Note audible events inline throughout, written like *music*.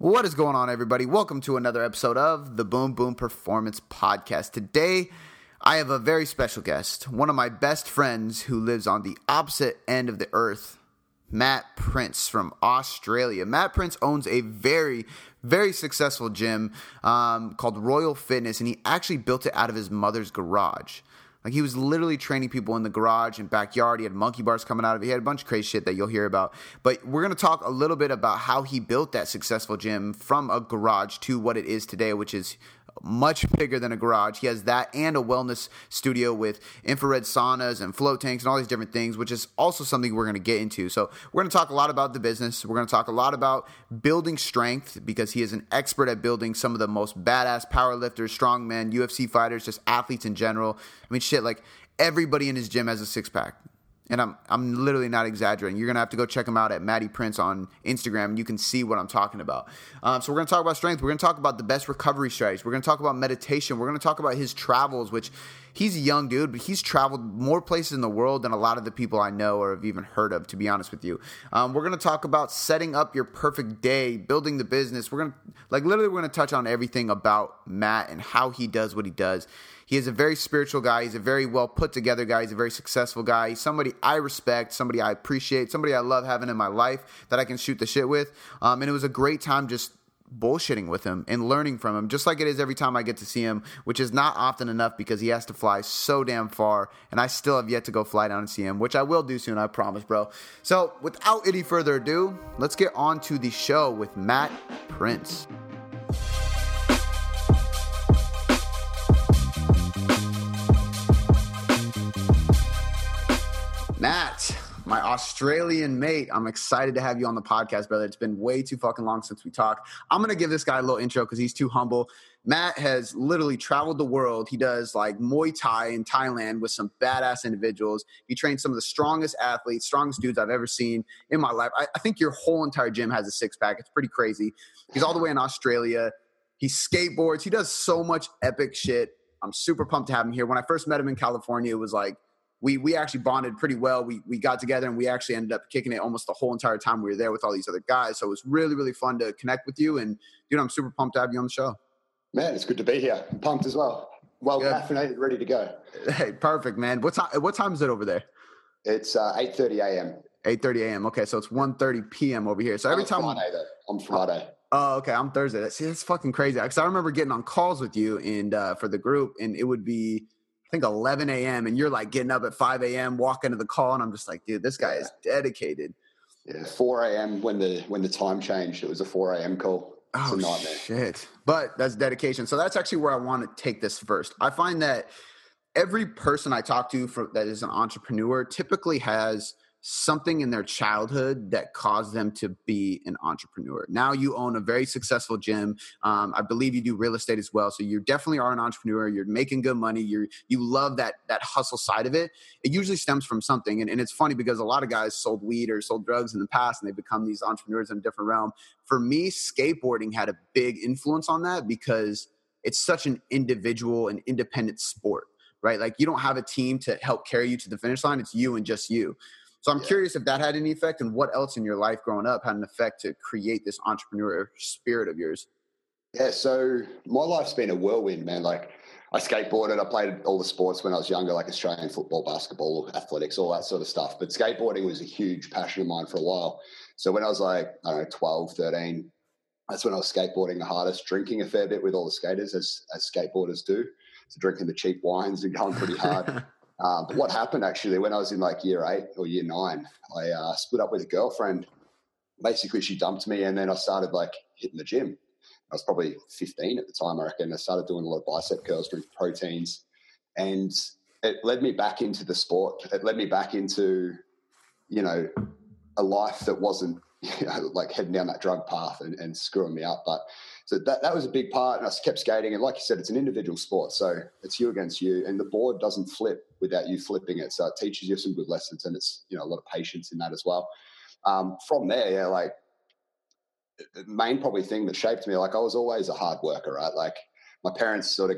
What is going on, everybody? Welcome to another episode of the Boom Boom Performance Podcast. Today, I have a very special guest, one of my best friends who lives on the opposite end of the earth, Matt Prince from Australia. Matt Prince owns a very, very successful gym um, called Royal Fitness, and he actually built it out of his mother's garage. Like he was literally training people in the garage and backyard. He had monkey bars coming out of it. He had a bunch of crazy shit that you'll hear about. But we're going to talk a little bit about how he built that successful gym from a garage to what it is today, which is much bigger than a garage. He has that and a wellness studio with infrared saunas and float tanks and all these different things, which is also something we're going to get into. So, we're going to talk a lot about the business. We're going to talk a lot about building strength because he is an expert at building some of the most badass powerlifters, strongmen, UFC fighters, just athletes in general. I mean, shit, like everybody in his gym has a six pack and I'm I'm literally not exaggerating. You're gonna have to go check him out at Matty Prince on Instagram, and you can see what I'm talking about. Um, so we're gonna talk about strength. We're gonna talk about the best recovery strategies. We're gonna talk about meditation. We're gonna talk about his travels, which he's a young dude, but he's traveled more places in the world than a lot of the people I know or have even heard of. To be honest with you, um, we're gonna talk about setting up your perfect day, building the business. We're gonna like literally we're gonna touch on everything about Matt and how he does what he does. He is a very spiritual guy. He's a very well put together guy. He's a very successful guy. He's somebody I respect, somebody I appreciate, somebody I love having in my life that I can shoot the shit with. Um, and it was a great time just bullshitting with him and learning from him, just like it is every time I get to see him, which is not often enough because he has to fly so damn far. And I still have yet to go fly down and see him, which I will do soon, I promise, bro. So without any further ado, let's get on to the show with Matt Prince. Matt, my Australian mate, I'm excited to have you on the podcast, brother. It's been way too fucking long since we talked. I'm gonna give this guy a little intro because he's too humble. Matt has literally traveled the world. He does like Muay Thai in Thailand with some badass individuals. He trains some of the strongest athletes, strongest dudes I've ever seen in my life. I, I think your whole entire gym has a six pack. It's pretty crazy. He's all the way in Australia. He skateboards. He does so much epic shit. I'm super pumped to have him here. When I first met him in California, it was like we we actually bonded pretty well. We we got together and we actually ended up kicking it almost the whole entire time we were there with all these other guys. So it was really really fun to connect with you. And dude, I'm super pumped to have you on the show. Man, it's good to be here. I'm pumped as well. Well Good. caffeinated, ready to go. Hey, perfect, man. What time? What time is it over there? It's uh, 8:30 a.m. 8:30 a.m. Okay, so it's 1:30 p.m. over here. So every On time. Friday, though. On Friday. Oh, okay. I'm Thursday. That's, see, that's fucking crazy. Because I remember getting on calls with you and uh, for the group, and it would be, I think, 11 a.m. And you're like getting up at 5 a.m., walking to the call, and I'm just like, dude, this guy is dedicated. Yeah, 4 a.m. when the when the time changed. It was a 4 a.m. call. It's Oh shit! But that's dedication. So that's actually where I want to take this first. I find that every person I talk to for, that is an entrepreneur typically has something in their childhood that caused them to be an entrepreneur. Now you own a very successful gym. Um, I believe you do real estate as well. So you definitely are an entrepreneur. You're making good money. You're you love that that hustle side of it. It usually stems from something, and, and it's funny because a lot of guys sold weed or sold drugs in the past, and they become these entrepreneurs in a different realm. For me, skateboarding had a big influence on that because it's such an individual and independent sport right? Like you don't have a team to help carry you to the finish line. It's you and just you. So I'm Yeah. curious if that had any effect and what else in your life growing up had an effect to create this entrepreneur spirit of yours. Yeah, so my life's been a whirlwind, man. Like I skateboarded, I played all the sports when I was younger, like Australian football, basketball, athletics, all that sort of stuff. But skateboarding was a huge passion of mine for a while. So when I was like, I don't know, 12, 13, that's when I was skateboarding the hardest, drinking a fair bit with all the skaters, as, as skateboarders do. So drinking the cheap wines and going pretty hard. *laughs* Um, but what happened actually when I was in like year eight or year nine, I uh, split up with a girlfriend. Basically, she dumped me, and then I started like hitting the gym. I was probably 15 at the time, I reckon. I started doing a lot of bicep curls, drinking proteins, and it led me back into the sport. It led me back into, you know, a life that wasn't *laughs* you know, like heading down that drug path and, and screwing me up. But so that, that was a big part. And I kept skating. And like you said, it's an individual sport. So it's you against you. And the board doesn't flip without you flipping it. So it teaches you some good lessons. And it's, you know, a lot of patience in that as well. Um, from there, yeah, like the main probably thing that shaped me, like I was always a hard worker, right? Like my parents sort of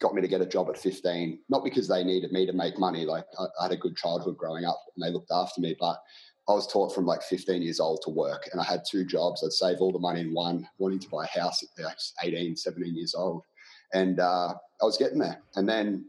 got me to get a job at 15, not because they needed me to make money. Like I, I had a good childhood growing up and they looked after me, but I was taught from like 15 years old to work, and I had two jobs. I'd save all the money in one, wanting to buy a house at 18, 17 years old, and uh, I was getting there. And then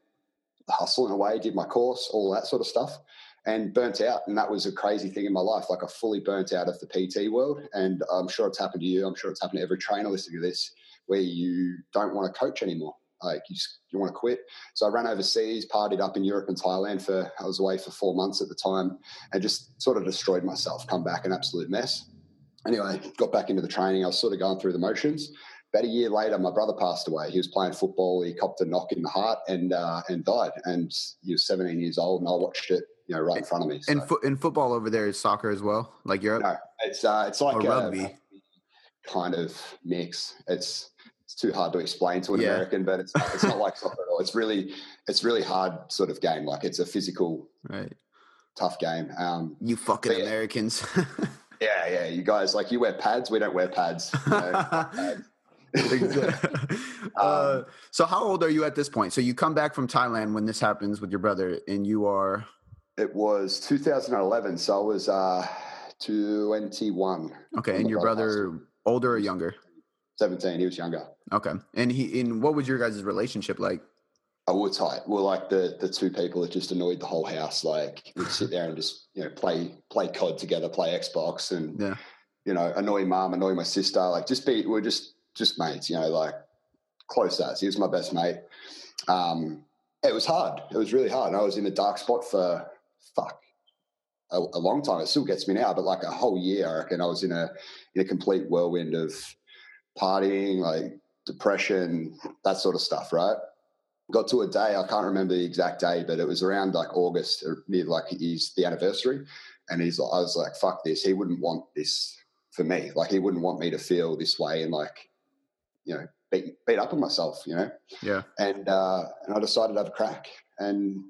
hustling away, did my course, all that sort of stuff, and burnt out. And that was a crazy thing in my life. Like I fully burnt out of the PT world, and I'm sure it's happened to you. I'm sure it's happened to every trainer listening to this, where you don't want to coach anymore like you, just, you want to quit. So I ran overseas, partied up in Europe and Thailand for, I was away for four months at the time and just sort of destroyed myself, come back an absolute mess. Anyway, got back into the training. I was sort of going through the motions. About a year later, my brother passed away. He was playing football. He copped a knock in the heart and uh, and died. And he was 17 years old, and I watched it, you know, right in front of me. So. And fo- in football over there is soccer as well, like Europe. No, it's uh, it's like or rugby, a kind of mix. It's it's too hard to explain to an yeah. American, but it's it's not like soccer at all. It's really it's really hard sort of game. Like it's a physical, right, tough game. Um, you fucking yeah. Americans. *laughs* yeah, yeah. You guys like you wear pads. We don't wear pads. You know, *laughs* pads. *laughs* uh, um, so how old are you at this point? So you come back from Thailand when this happens with your brother, and you are. It was 2011, so I was uh, 21. Okay, and your brother older or younger? 17. He was younger. Okay. And he in what was your guys' relationship like? Oh, we're tight. We're like the the two people that just annoyed the whole house. Like we'd sit there and just you know play play COD together, play Xbox, and yeah. you know annoy mom, annoy my sister. Like just be we're just just mates. You know, like close as. He was my best mate. Um, it was hard. It was really hard. And I was in a dark spot for fuck a, a, long time. It still gets me now, but like a whole year, I reckon I was in a in a complete whirlwind of partying, like depression, that sort of stuff, right? Got to a day, I can't remember the exact day, but it was around like August, near like his the anniversary. And he's I was like, fuck this. He wouldn't want this for me. Like he wouldn't want me to feel this way and like, you know, beat beat up on myself, you know? Yeah. And uh and I decided to have a crack. And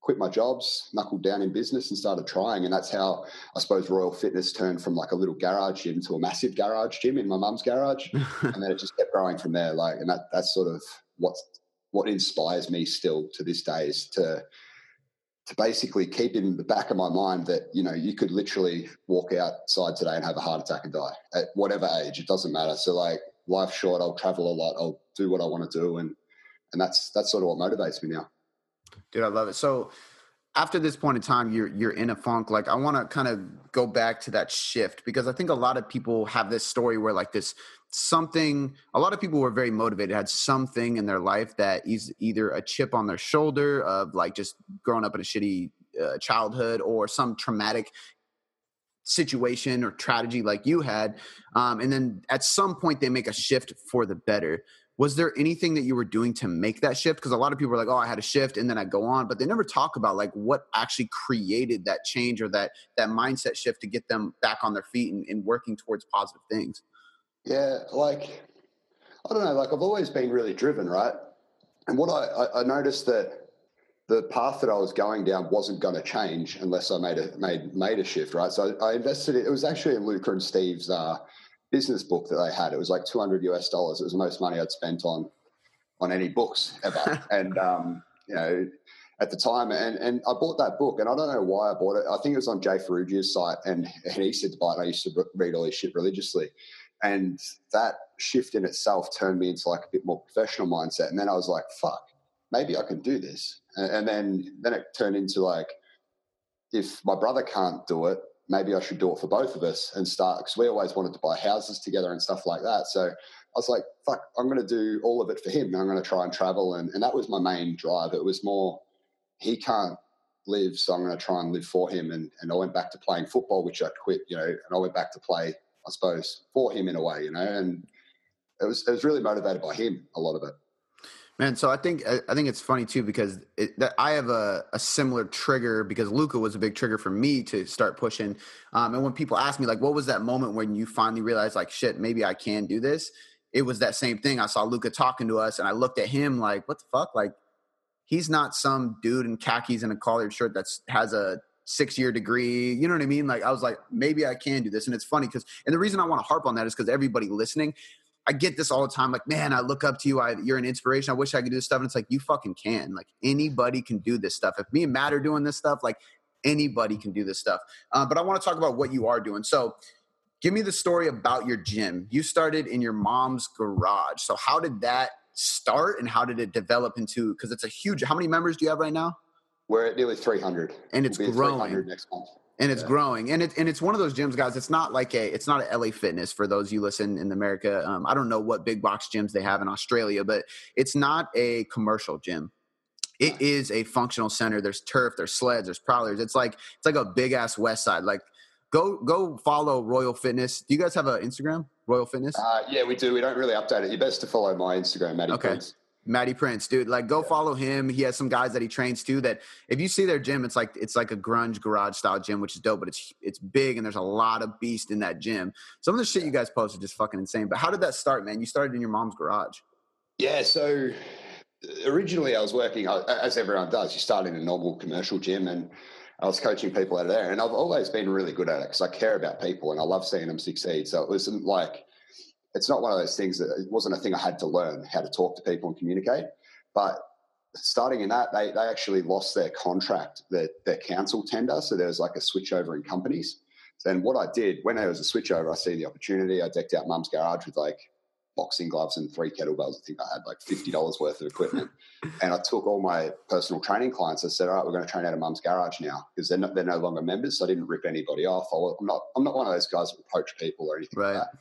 quit my jobs, knuckled down in business, and started trying. And that's how I suppose Royal Fitness turned from like a little garage gym to a massive garage gym in my mum's garage, *laughs* and then it just kept growing from there. Like, and that that's sort of what what inspires me still to this day is to to basically keep in the back of my mind that you know you could literally walk outside today and have a heart attack and die at whatever age. It doesn't matter. So like life's short. I'll travel a lot. I'll do what I want to do, and and that's that's sort of what motivates me now. Dude, I love it. So after this point in time, you're you're in a funk. Like I want to kind of go back to that shift because I think a lot of people have this story where like this something. A lot of people were very motivated, had something in their life that is either a chip on their shoulder of like just growing up in a shitty uh, childhood or some traumatic situation or tragedy like you had um, and then at some point they make a shift for the better was there anything that you were doing to make that shift because a lot of people are like oh i had a shift and then i go on but they never talk about like what actually created that change or that that mindset shift to get them back on their feet and, and working towards positive things yeah like i don't know like i've always been really driven right and what i i, noticed that the path that I was going down wasn't going to change unless I made a made made a shift, right? So I invested. It, it was actually in Luca and Steve's uh, business book that they had. It was like 200 US dollars. It was the most money I'd spent on on any books ever. *laughs* and um, you know, at the time, and and I bought that book, and I don't know why I bought it. I think it was on Jay Ferruggia's site, and, and he said to buy it. I used to read all his shit religiously, and that shift in itself turned me into like a bit more professional mindset. And then I was like, fuck, maybe I can do this. And, and then then it turned into like, if my brother can't do it, maybe I should do it for both of us and start because we always wanted to buy houses together and stuff like that. So I was like, fuck, I'm going to do all of it for him. And I'm going to try and travel. And, and that was my main drive. It was more, he can't live, so I'm going to try and live for him. And, and I went back to playing football, which I quit, you know, and I went back to play, I suppose, for him in a way, you know, and it was, it was really motivated by him, a lot of it. Man, so I think I think it's funny too because it, I have a, a similar trigger because Luca was a big trigger for me to start pushing. Um, and when people ask me like, "What was that moment when you finally realized like, shit, maybe I can do this?" It was that same thing. I saw Luca talking to us, and I looked at him like, "What the fuck?" Like, he's not some dude in khakis and a collared shirt that has a six year degree. You know what I mean? Like, I was like, maybe I can do this. And it's funny because, and the reason I want to harp on that is because everybody listening, I get this all the time. Like, man, I look up to you. I, you're an inspiration. I wish I could do this stuff. And it's like, you fucking can. Like, anybody can do this stuff. If me and Matt are doing this stuff, like, anybody can do this stuff. Uh, but I want to talk about what you are doing. So, give me the story about your gym. You started in your mom's garage. So, how did that start, and how did it develop into? Because it's a huge. How many members do you have right now? We're at nearly 300, and it's growing next month. And it's yeah. growing, and it and it's one of those gyms, guys. It's not like a, it's not a LA Fitness for those you listen in America. Um, I don't know what big box gyms they have in Australia, but it's not a commercial gym it is a functional center. There's turf, there's sleds, there's prowlers. It's like it's like a big ass Westside. Like go go follow Royal Fitness. Do you guys have an Instagram, Royal Fitness? Uh, yeah, we do. We don't really update it. You're best to follow my Instagram, Matty okay. Prince. Matty Prince, dude. Like, go yeah. follow him. He has some guys that he trains too. That if you see their gym, it's like it's like a grunge garage style gym, which is dope. But it's it's big and there's a lot of beast in that gym. Some of the shit you guys post is just fucking insane. But how did that start, man? You started in your mom's garage. Yeah, so originally I was working as everyone does. You start in a normal commercial gym, and I was coaching people out of there. And I've always been really good at it because I care about people and I love seeing them succeed. So it wasn't like it's not one of those things that it wasn't a thing I had to learn how to talk to people and communicate. But starting in that, they they actually lost their contract, their their council tender. So there was like a switchover in companies. Then what I did when there was a switchover, I see the opportunity. I decked out Mum's garage with like boxing gloves and three kettlebells. I think I had like fifty dollars worth of equipment, *laughs* and I took all my personal training clients. I said, "All right, we're going to train out of Mum's garage now because they're not, they're no longer members." So I didn't rip anybody off. I'm not I'm not one of those guys that approach people or anything right. like that.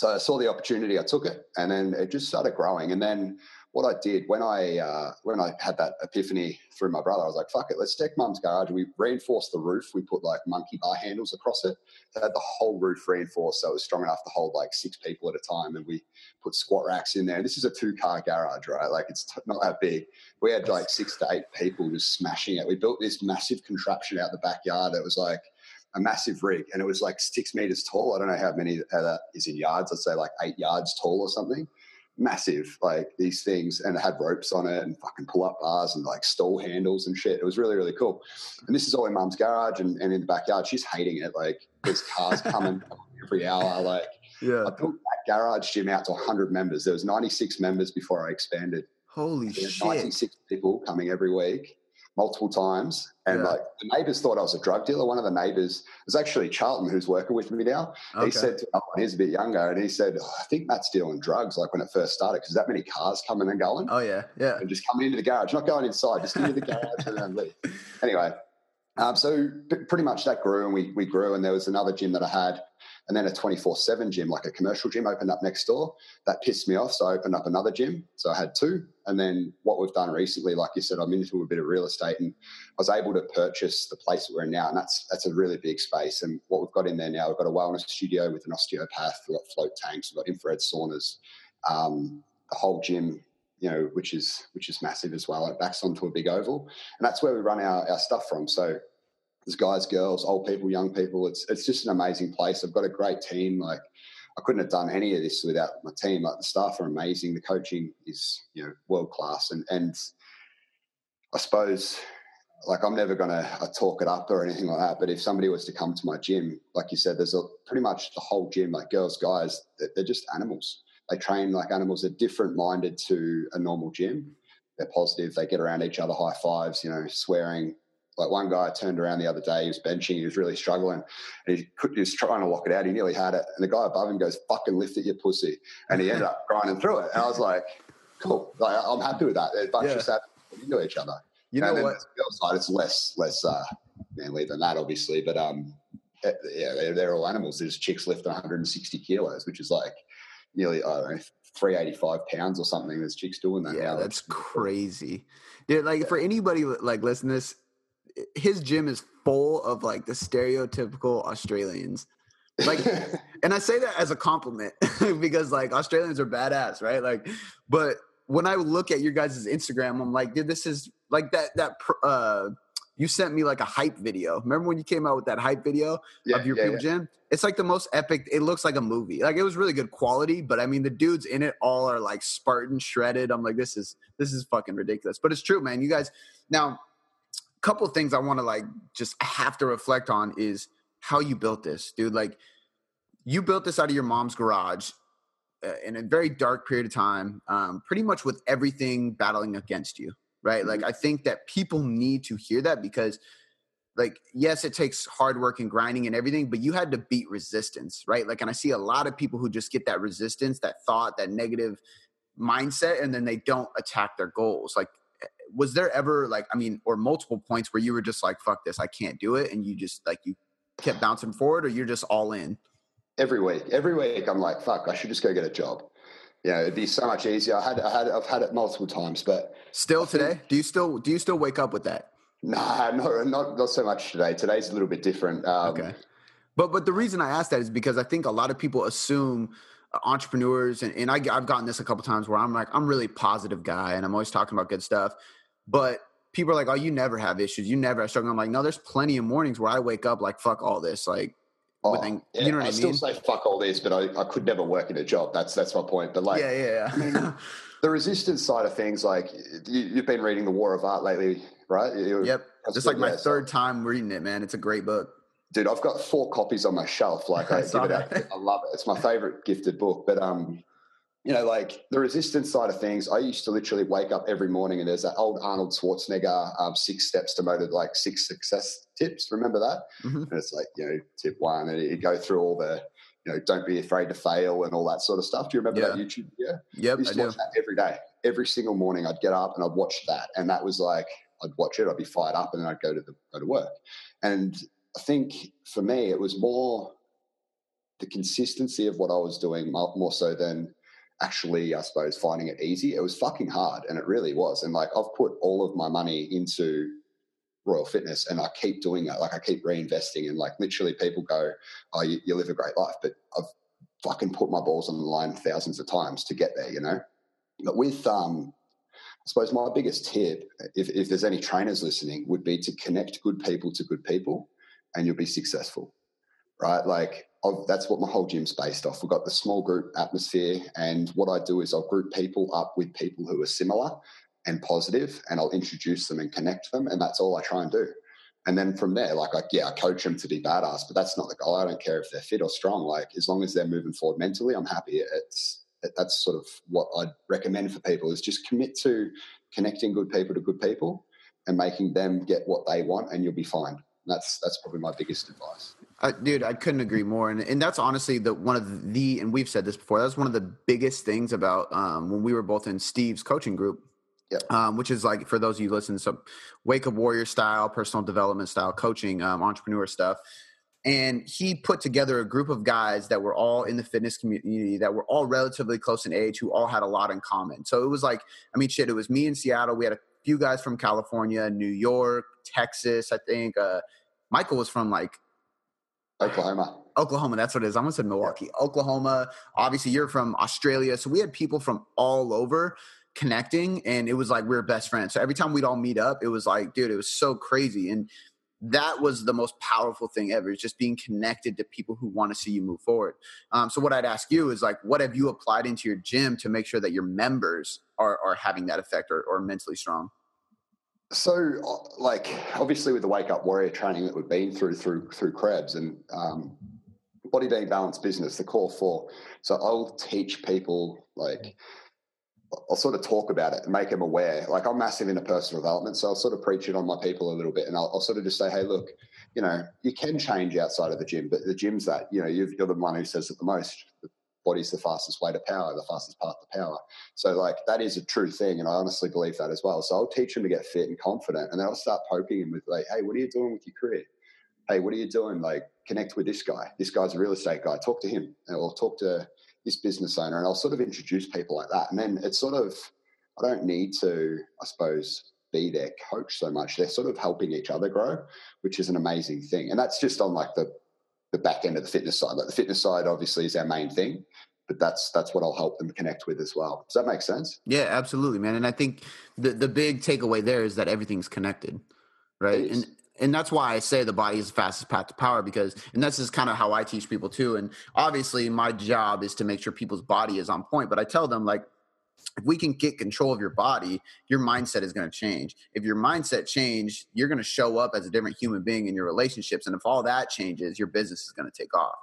So I saw the opportunity, I took it, and then it just started growing. And then what I did when I uh, when I had that epiphany through my brother, I was like, "Fuck it, let's deck Mum's garage." We reinforced the roof. We put like monkey bar handles across it. So had the whole roof reinforced, so it was strong enough to hold like six people at a time. And we put squat racks in there. This is a two car garage, right? Like it's not that big. We had like six to eight people just smashing it. We built this massive contraption out the backyard. It was like a massive rig, and it was like six meters tall. I don't know how many how that is in yards. I'd say like eight yards tall or something massive, like these things, and it had ropes on it and fucking pull up bars and like stall handles and shit. It was really, really cool. And this is all in mum's garage and, and in the backyard. She's hating it. Like there's cars coming *laughs* every hour. Like yeah. I built that garage gym out to 100 members. There was 96 members before I expanded. Holy shit. 96 people coming every week multiple times. And yeah. like the neighbors thought I was a drug dealer. One of the neighbors was actually Charlton, who's working with me now. Okay. He said, to, oh, he's a bit younger, and he said, oh, I think Matt's dealing drugs. Like when it first started, because that many cars coming and going. Oh yeah, yeah. And just coming into the garage, not going inside, just into the garage and then leave. *laughs* Anyway, um, so pretty much that grew, and we we grew. And there was another gym that I had and then a 24 7 gym, like a commercial gym, opened up next door. That pissed me off. So I opened up another gym. So I had two. And then what we've done recently, like you said, I'm into a bit of real estate and I was able to purchase the place that we're in now. And that's that's a really big space. And what we've got in there now, we've got a wellness studio with an osteopath, we've got float tanks, we've got infrared saunas, um, the whole gym you know, which is which is massive as well. It backs onto a big oval, and that's where we run our, our stuff from. So there's guys, girls, old people, young people. It's it's just an amazing place. I've got a great team. Like I couldn't have done any of this without my team. Like the staff are amazing. The coaching is you know world class, and and I suppose like I'm never going to uh, talk it up or anything like that. But if somebody was to come to my gym, like you said, there's a pretty much the whole gym, like girls, guys, they're just animals. They train like animals. They're different minded to a normal gym. They're positive. They get around each other, high fives, you know, swearing, like one guy turned around the other day, he was benching, he was really struggling. And he, could, he was trying to lock it out. He nearly had it. And the guy above him goes, fucking lift it, you pussy. And he ended up grinding through it. And I was like, cool. Like, I'm happy with that. They're a bunch yeah. of savage into each other. You know what? The other side, it's less, less uh, manly than that, obviously. But um, eh, yeah, they're, they're all animals. There's chicks lifting 160 kilos, which is like nearly, I don't know, 385 pounds or something. There's chicks doing that. Yeah, now. that's crazy. Dude, like yeah. for anybody like listening this, his gym is full of like the stereotypical Australians. Like, *laughs* and I say that as a compliment *laughs* because like Australians are badass, right? Like, but when I look at your guys' Instagram, I'm like, dude, this is like that, that, uh, you sent me like a hype video. Remember when you came out with that hype video yeah, of your yeah, yeah. gym? It's like the most epic. It looks like a movie. Like it was really good quality, but I mean the dudes in it all are like Spartan shredded. I'm like, this is this is fucking ridiculous. But it's true, man. You guys now couple things I want to like just have to reflect on is how you built this, dude. Like you built this out of your mom's garage uh, in a very dark period of time, um, pretty much with everything battling against you, right? Mm-hmm. Like I think that people need to hear that because like yes it takes hard work and grinding and everything but you had to beat resistance right like and i see a lot of people who just get that resistance that thought that negative mindset and then they don't attack their goals like was there ever like i mean or multiple points where you were just like fuck this i can't do it and you just like you kept bouncing forward or you're just all in? Every week every week i'm like fuck i should just go get a job. You know it'd be so much easier. I had i had i've had it multiple times but still today? Do you still do you still wake up with that? Nah, *laughs* no, not not so much today. Today's a little bit different. Um, okay, but but the reason I ask that is because I think a lot of people assume uh, entrepreneurs and, and I, I've gotten this a couple times where I'm like I'm really positive guy and I'm always talking about good stuff, but people are like, oh, you never have issues, you never have struggle. I'm like, no, there's plenty of mornings where I wake up like fuck all this, like. Oh, within, yeah, you know what I, I mean? still say fuck all this, but I, I could never work in a job. That's that's my point. But like, yeah, yeah, yeah. I mean, *laughs* the resistance side of things, like you, have been reading the War of Art lately, right? Yep. Just like my third time reading it, man. It's a great book. Dude, I've got four copies on my shelf. Like I, *laughs* I give it out. I love it. It's my favorite gifted book. But um, you know, like the resistance side of things, I used to literally wake up every morning and there's that old Arnold Schwarzenegger um, six steps to motor, like six success tips. Remember that? Mm-hmm. And it's like, you know, tip one, and you go through all the, you know, don't be afraid to fail and all that sort of stuff. Do you remember yeah. that YouTube video? Yep, I used to I watch that every day. Every single morning I'd get up and I'd watch that. And that was like, I'd watch it, I'd be fired up, and then I'd go to the go to work. And I think for me, it was more the consistency of what I was doing, more so than actually, I suppose, finding it easy. It was fucking hard, and it really was. And like I've put all of my money into Royal Fitness, and I keep doing it. Like I keep reinvesting, and like literally, people go, "Oh, you, you live a great life," but I've fucking put my balls on the line thousands of times to get there, you know. But with um, I suppose my biggest tip, if, if there's any trainers listening, would be to connect good people to good people and you'll be successful, right? Like I've, that's what my whole gym's based off. We've got the small group atmosphere. And what I do is I'll group people up with people who are similar and positive and I'll introduce them and connect them. And that's all I try and do. And then from there, like, like, yeah, I coach them to be badass, but that's not the goal. I don't care if they're fit or strong. Like, as long as they're moving forward mentally, I'm happy. It's that's sort of what I'd recommend for people is just commit to connecting good people to good people and making them get what they want and you'll be fine. That's that's probably my biggest advice. Uh, dude, I couldn't agree more, and and that's honestly the one of the and we've said this before. That's one of the biggest things about um, when we were both in Steve's coaching group, yep. um, which is like for those of you listening, so Wake Up Warrior style, personal development style coaching, um, entrepreneur stuff and he put together a group of guys that were all in the fitness community that were all relatively close in age who all had a lot in common so it was like i mean shit it was me in seattle we had a few guys from california new york texas i think uh, michael was from like oklahoma. Oklahoma that's what it is. I almost said milwaukee. Oklahoma obviously you're from australia so we had people from all over connecting and it was like we were best friends. So every time we'd all meet up it was like dude it was so crazy and that was the most powerful thing ever is just being connected to people who want to see you move forward. Um, so what i'd ask you is like what have you applied into your gym to make sure that your members are, are having that effect or, or mentally strong so like obviously with the wake up warrior training that we've been through through through krebs and um, body being balanced business the core four so i'll teach people like I'll sort of talk about it and make them aware. Like I'm massive into personal development, so I'll sort of preach it on my people a little bit, and I'll, I'll, sort of just say, "Hey, look, you know, you can change outside of the gym, but the gym's that you know you're the one who says it the most. The body's the fastest way to power, the fastest path to power. So like that is a true thing, and I honestly believe that as well. So I'll teach them to get fit and confident, and then I'll start poking them with like, "Hey, what are you doing with your career? Hey, what are you doing? Like, connect with this guy. This guy's a real estate guy. Talk to him, or talk to." this business owner, and I'll sort of introduce people like that. And then it's sort of, I don't need to, I suppose, be their coach so much. They're sort of helping each other grow, which is an amazing thing. And that's just on like the the back end of the fitness side. Like the fitness side, obviously, is our main thing, but that's that's what I'll help them connect with as well. Does that make sense? Yeah, absolutely, man. And I think the the big takeaway there is that everything's connected, right? And and that's why I say the body is the fastest path to power because, and this is kind of how I teach people too. And obviously, my job is to make sure people's body is on point. But I tell them like, if we can get control of your body, your mindset is going to change. If your mindset change, you're going to show up as a different human being in your relationships. And if all that changes, your business is going to take off.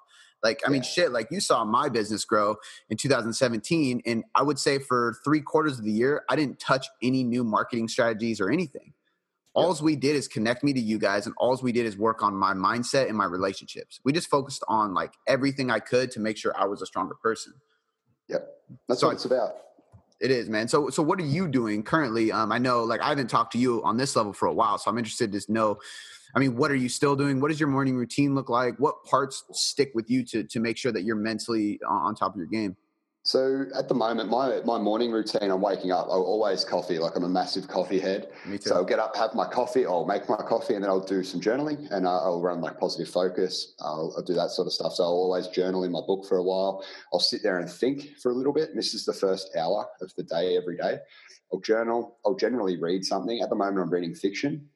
Like, I mean, shit, like you saw my business grow in 2017. And I would say for three quarters of the year, I didn't touch any new marketing strategies or anything All we did is connect me to you guys, and all we did is work on my mindset and my relationships. We just focused on like everything I could to make sure I was a stronger person. Yep, that's so what it's about. It is, man. So, so what are you doing currently? Um, I know, like, I haven't talked to you on this level for a while, so I'm interested to know. I mean, what are you still doing? What does your morning routine look like? What parts stick with you to to make sure that you're mentally on top of your game? So at the moment, my my morning routine, I'm waking up. I'll always coffee. Like I'm a massive coffee head. Me too. So I'll get up, have my coffee. I'll make my coffee, and then I'll do some journaling, and I'll run like positive focus. I'll, I'll, do that sort of stuff. So I'll always journal in my book for a while. I'll sit there and think for a little bit. And this is the first hour of the day every day. I'll journal. I'll generally read something. At the moment, I'm reading fiction.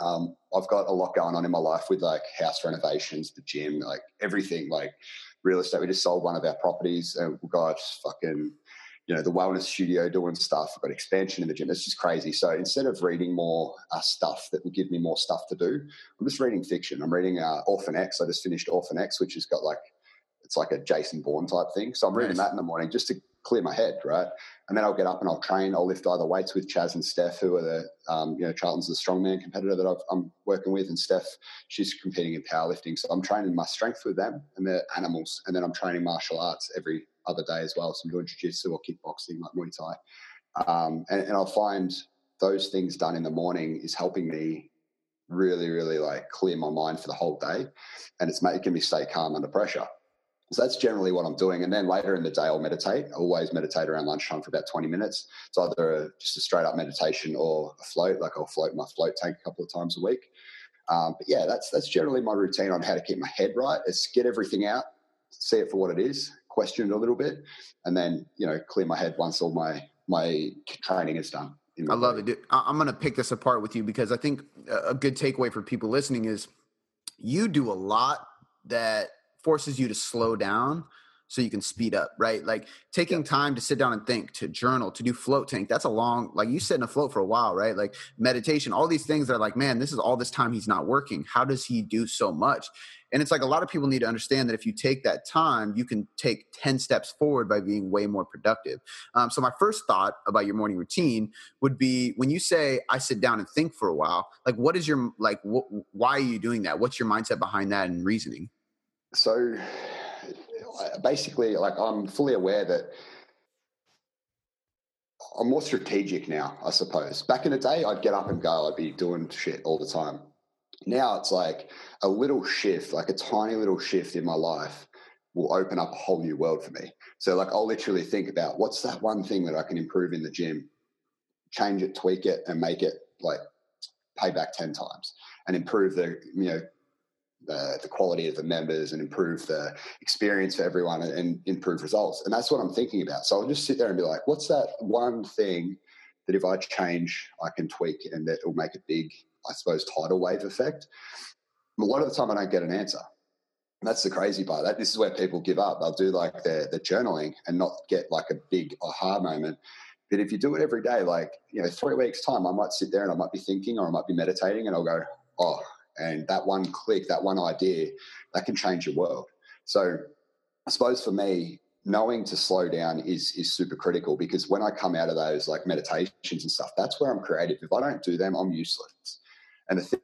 Um, I've got a lot going on in my life with like house renovations, the gym, like everything. Like real estate. We just sold one of our properties and we've got fucking, you know, the wellness studio doing stuff. We've got expansion in the gym. It's just crazy. So instead of reading more uh, stuff that will give me more stuff to do, I'm just reading fiction. I'm reading uh, Orphan X. I just finished Orphan X, which has got like, it's like a Jason Bourne type thing. So I'm reading nice. that in the morning just to clear my head, right? And then I'll get up and I'll train. I'll lift either weights with Chaz and Steph, who are the, um, you know, Charlton's the strongman competitor that i am working with, and Steph, she's competing in powerlifting. So I'm training my strength with them, and they're animals. And then I'm training martial arts every other day as well. So I'm doing jiu-jitsu or kickboxing, like Muay Thai. Um, and, and I'll find those things done in the morning is helping me really, really like clear my mind for the whole day, and it's making me stay calm under pressure. So that's generally what I'm doing. And then later in the day, I'll meditate. I always meditate around lunchtime for about 20 minutes. It's either a, just a straight up meditation or a float. Like I'll float my float tank a couple of times a week. Um, but yeah, that's that's generally my routine on how to keep my head right. Is get everything out, see it for what it is, question it a little bit, and then you know clear my head once all my my training is done. I love it. Dude. I'm going to pick this apart with you because I think a good takeaway for people listening is you do a lot that forces you to slow down so you can speed up, right? Like taking yeah. time to sit down and think, to journal, to do float tank. That's a long, like you sit in a float for a while, right? Like meditation, all these things that are like, man, this is all this time he's not working. How does he do so much? And it's like a lot of people need to understand that if you take that time, you can take 10 steps forward by being way more productive. Um, so, my first thought about your morning routine would be when you say, I sit down and think for a while, like, what is your, like, wh- why are you doing that? What's your mindset behind that and reasoning? So basically, like I'm fully aware that I'm more strategic now, I suppose. Back in the day, I'd get up and go, I'd be doing shit all the time. Now it's like a little shift, like a tiny little shift in my life will open up a whole new world for me. So, like, I'll literally think about what's that one thing that I can improve in the gym, change it, tweak it, and make it like pay back 10 times and improve the, you know, the, the quality of the members and improve the experience for everyone and, and, improve results. And that's what I'm thinking about. So I'll just sit there and be like, what's that one thing that if I change, I can tweak and that will make a big, I suppose, tidal wave effect? A lot of the time, I don't get an answer. And that's the crazy part. That this is where people give up. They'll do like their, their journaling and not get like a big aha moment. But if you do it every day, like, you know, three weeks time, I might sit there and I might be thinking or I might be meditating and I'll go, oh, and that one click, that one idea, that can change your world. So I suppose for me, knowing to slow down is is super critical because when I come out of those like meditations and stuff, that's where I'm creative. If I don't do them, I'm useless. And the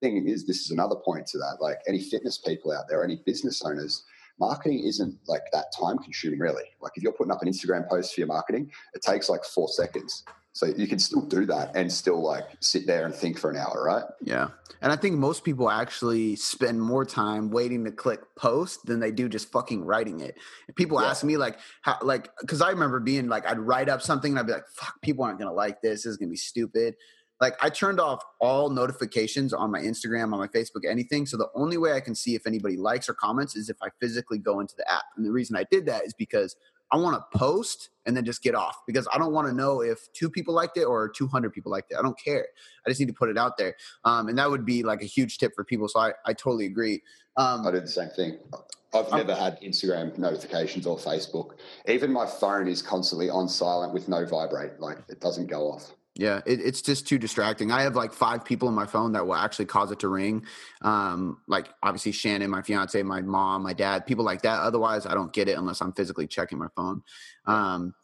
thing is, this is another point to that. Like any fitness people out there, any business owners, marketing isn't like that time consuming really. Like if you're putting up an Instagram post for your marketing, it takes like four seconds. So you can still do that and still like sit there and think for an hour, right? Yeah. And I think most people actually spend more time waiting to click post than they do just fucking writing it. And people yeah. ask me like how like cuz I remember being like I'd write up something and I'd be like fuck people aren't going to like this. This is going to be stupid. Like I turned off all notifications on my Instagram, on my Facebook, anything. So the only way I can see if anybody likes or comments is if I physically go into the app. And the reason I did that is because I want to post and then just get off because I don't want to know if two people liked it or 200 people liked it. I don't care. I just need to put it out there. Um, and that would be like a huge tip for people. So I, I totally agree. Um, I do the same thing. I've never had Instagram notifications or Facebook. Even my phone is constantly on silent with no vibrate. Like it doesn't go off. Yeah, it, it's just too distracting. I have like five people on my phone that will actually cause it to ring. Um, like obviously Shannon, my fiance, my mom, my dad, people like that. Otherwise, I don't get it unless I'm physically checking my phone. Um,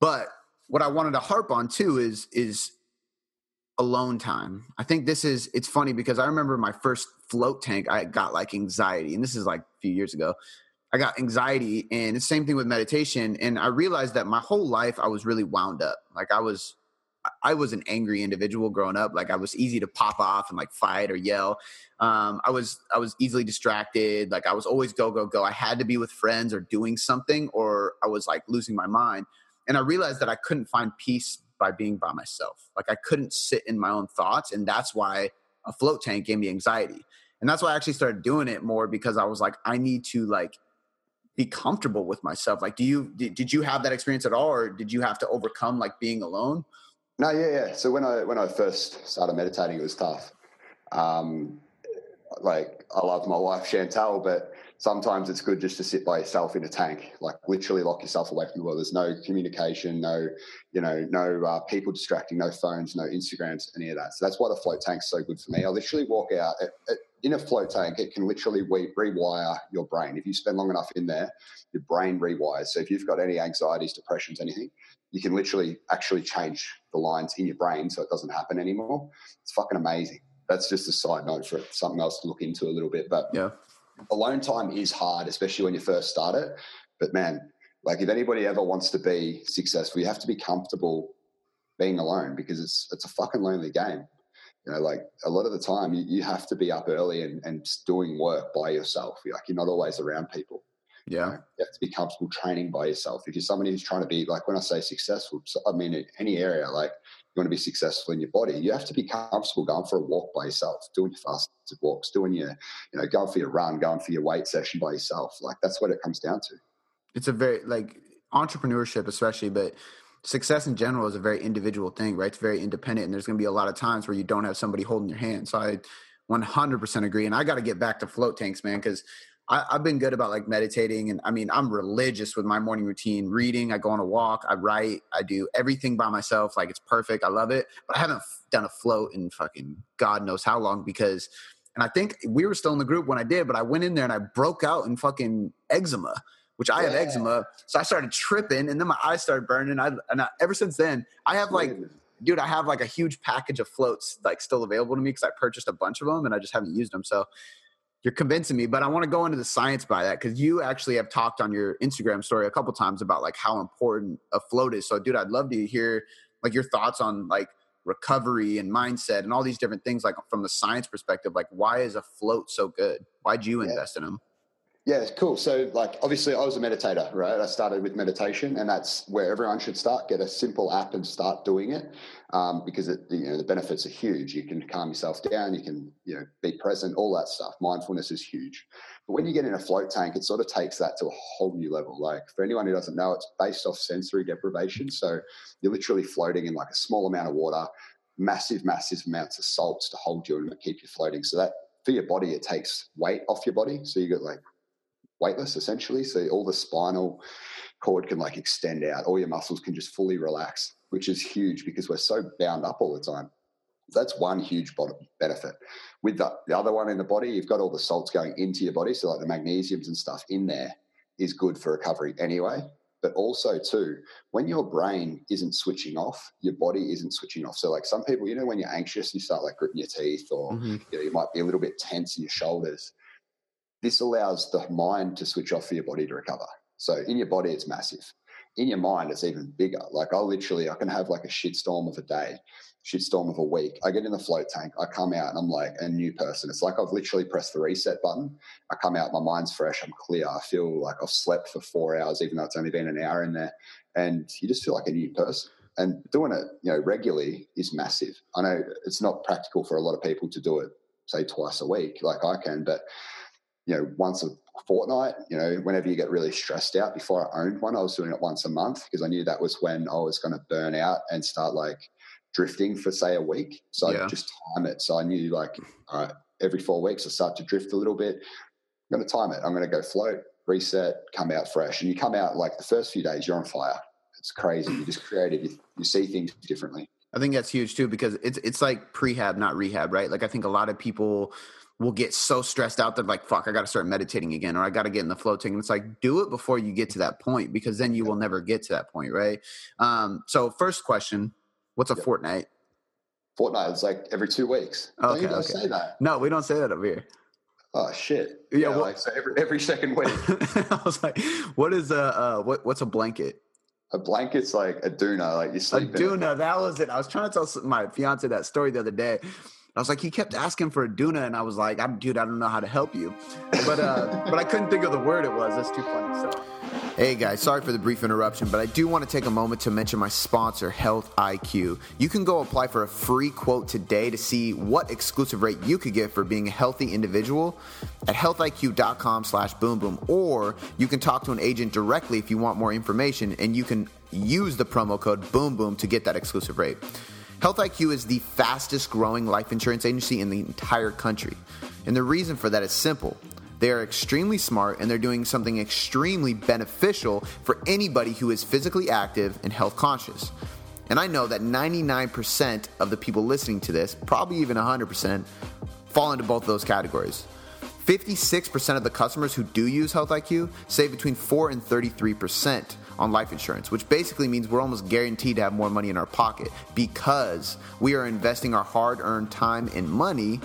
but what I wanted to harp on too is is alone time. I think this is it's funny because I remember my first float tank I got like anxiety and this is like a few years ago. I got anxiety and the same thing with meditation and I realized that my whole life I was really wound up. Like I was I was an angry individual growing up. Like I was easy to pop off and like fight or yell. Um, I was I was easily distracted. Like I was always go go go. I had to be with friends or doing something, or I was like losing my mind. And I realized that I couldn't find peace by being by myself. Like I couldn't sit in my own thoughts, and that's why a float tank gave me anxiety. And that's why I actually started doing it more because I was like, I need to like be comfortable with myself. Like, do you did, did you have that experience at all, or did you have to overcome like being alone? No, yeah, yeah. So when I when I first started meditating, it was tough. Um, like I love my wife Chantal, but sometimes it's good just to sit by yourself in a tank, like literally lock yourself away from the world. There's no communication, no, you know, no uh, people distracting, no phones, no Instagrams, any of that. So that's why the float tank's so good for me. I literally walk out in a float tank. It can literally re- rewire your brain. If you spend long enough in there, your brain rewires. So if you've got any anxieties, depressions, anything, you can literally actually change the lines in your brain so it doesn't happen anymore. It's fucking amazing. That's just a side note for something else to look into a little bit. But yeah, alone time is hard, especially when you first start it. But man, like if anybody ever wants to be successful, you have to be comfortable being alone because it's it's a fucking lonely game. You know, like a lot of the time you, you have to be up early and, and doing work by yourself. Like you're not always around people. Yeah. You have to be comfortable training by yourself. If you're somebody who's trying to be like when I say successful, I mean in any area, like you want to be successful in your body, you have to be comfortable going for a walk by yourself, doing your fasted walks, doing your, you know, going for your run, going for your weight session by yourself. Like that's what it comes down to. It's a very like entrepreneurship especially, but success in general is a very individual thing, right? It's very independent and there's gonna be a lot of times where you don't have somebody holding your hand. So I 100% agree. And I got to get back to float tanks, man, because I, have been good about like meditating, and I mean, I'm religious with my morning routine. Reading, I go on a walk, I write, I do everything by myself. Like it's perfect. I love it. But I haven't done a float in fucking God knows how long because, and I think we were still in the group when I did, but I went in there and I broke out in fucking eczema, which I yeah. have eczema. So I started tripping, and then my eyes started burning. I and I, ever since then, I have like. Dude, I have like a huge package of floats like still available to me because I purchased a bunch of them and I just haven't used them. So you're convincing me but i want to go into the science by that because you actually have talked on your instagram story a couple times about like how important a float is. So dude i'd love to hear like your thoughts on like recovery and mindset and all these different things like from the science perspective like why is a float so good? Why'd you yeah. invest in them yeah, cool. So, like, obviously, I was a meditator, right? I started with meditation, and that's where everyone should start. Get a simple app and start doing it, um, because it, you know the benefits are huge. You can calm yourself down. You can, you know, be present. All that stuff. Mindfulness is huge. But when you get in a float tank, it sort of takes that to a whole new level. Like for anyone who doesn't know, it's based off sensory deprivation. So you're literally floating in like a small amount of water, massive, massive amounts of salts to hold you and keep you floating. So that for your body, it takes weight off your body. So you get like weightless essentially. So all the spinal cord can like extend out, all your muscles can just fully relax, which is huge because we're so bound up all the time. That's one huge benefit. With the, the other one in the body, you've got all the salts going into your body. So, like the magnesiums and stuff in there is good for recovery anyway. But also, too, when your brain isn't switching off, your body isn't switching off. So, like some people, you know, when you're anxious, you start like gritting your teeth, or mm-hmm. you, know, you might be a little bit tense in your shoulders this allows the mind to switch off for your body to recover. So in your body, it's massive. In your mind, it's even bigger. Like I literally, I can have like a shitstorm of a day, shitstorm of a week. I get in the float tank, I come out and I'm like a new person. It's like I've literally pressed the reset button. I come out, my mind's fresh, I'm clear. I feel like I've slept for four hours, even though it's only been an hour in there. And you just feel like a new person. And doing it, you know, regularly is massive. I know it's not practical for a lot of people to do it, say twice a week, like I can, but you know, once a fortnight, you know, whenever you get really stressed out. Before I owned one, I was doing it once a month because I knew that was when I was going to burn out and start like drifting for say a week. So yeah. I just time it. So I knew like, all right, every four weeks I start to drift a little bit. I'm going to time it. I'm going to go float, reset, come out fresh. And you come out like the first few days, you're on fire. It's crazy. You're just creative. You, you see things differently. I think that's huge too because it's it's like prehab, not rehab, right? Like I think a lot of people will get so stressed out that like fuck i gotta start meditating again or i gotta get in the floating and it's like do it before you get to that point because then you will never get to that point right um so first question what's a yep. fortnight Fortnite is like every two weeks. Don't Okay, you okay. say that? No, we don't say that over here. Oh shit! Yeah, Yeah, well- like so every every second week. *laughs* I was like, what is a uh, what what's a blanket? a blanket's like a doona, like you A sleep in. it. Doona, that was it. I was trying to tell my fiance that story the other day. I was like, he kept asking for a Doona, and I was like, I'm, dude, I don't know how to help you, but uh, *laughs* but I couldn't think of the word it was. That's too funny. So. Hey guys, sorry for the brief interruption, but I do want to take a moment to mention my sponsor, Health IQ. You can go apply for a free quote today to see what exclusive rate you could get for being a healthy individual at healthiq.com slash boom boom, or you can talk to an agent directly if you want more information, and you can use the promo code boom boom to get that exclusive rate. Health IQ is the fastest growing life insurance agency in the entire country. And the reason for that is simple. They are extremely smart and they're doing something extremely beneficial for anybody who is physically active and health conscious. And I know that 99% of the people listening to this, probably even 100%, fall into both of those categories. 56% of the customers who do use Health IQ save between 4 and 33% on life insurance, which basically means we're almost guaranteed to have more money in our pocket because we are investing our hard earned time and money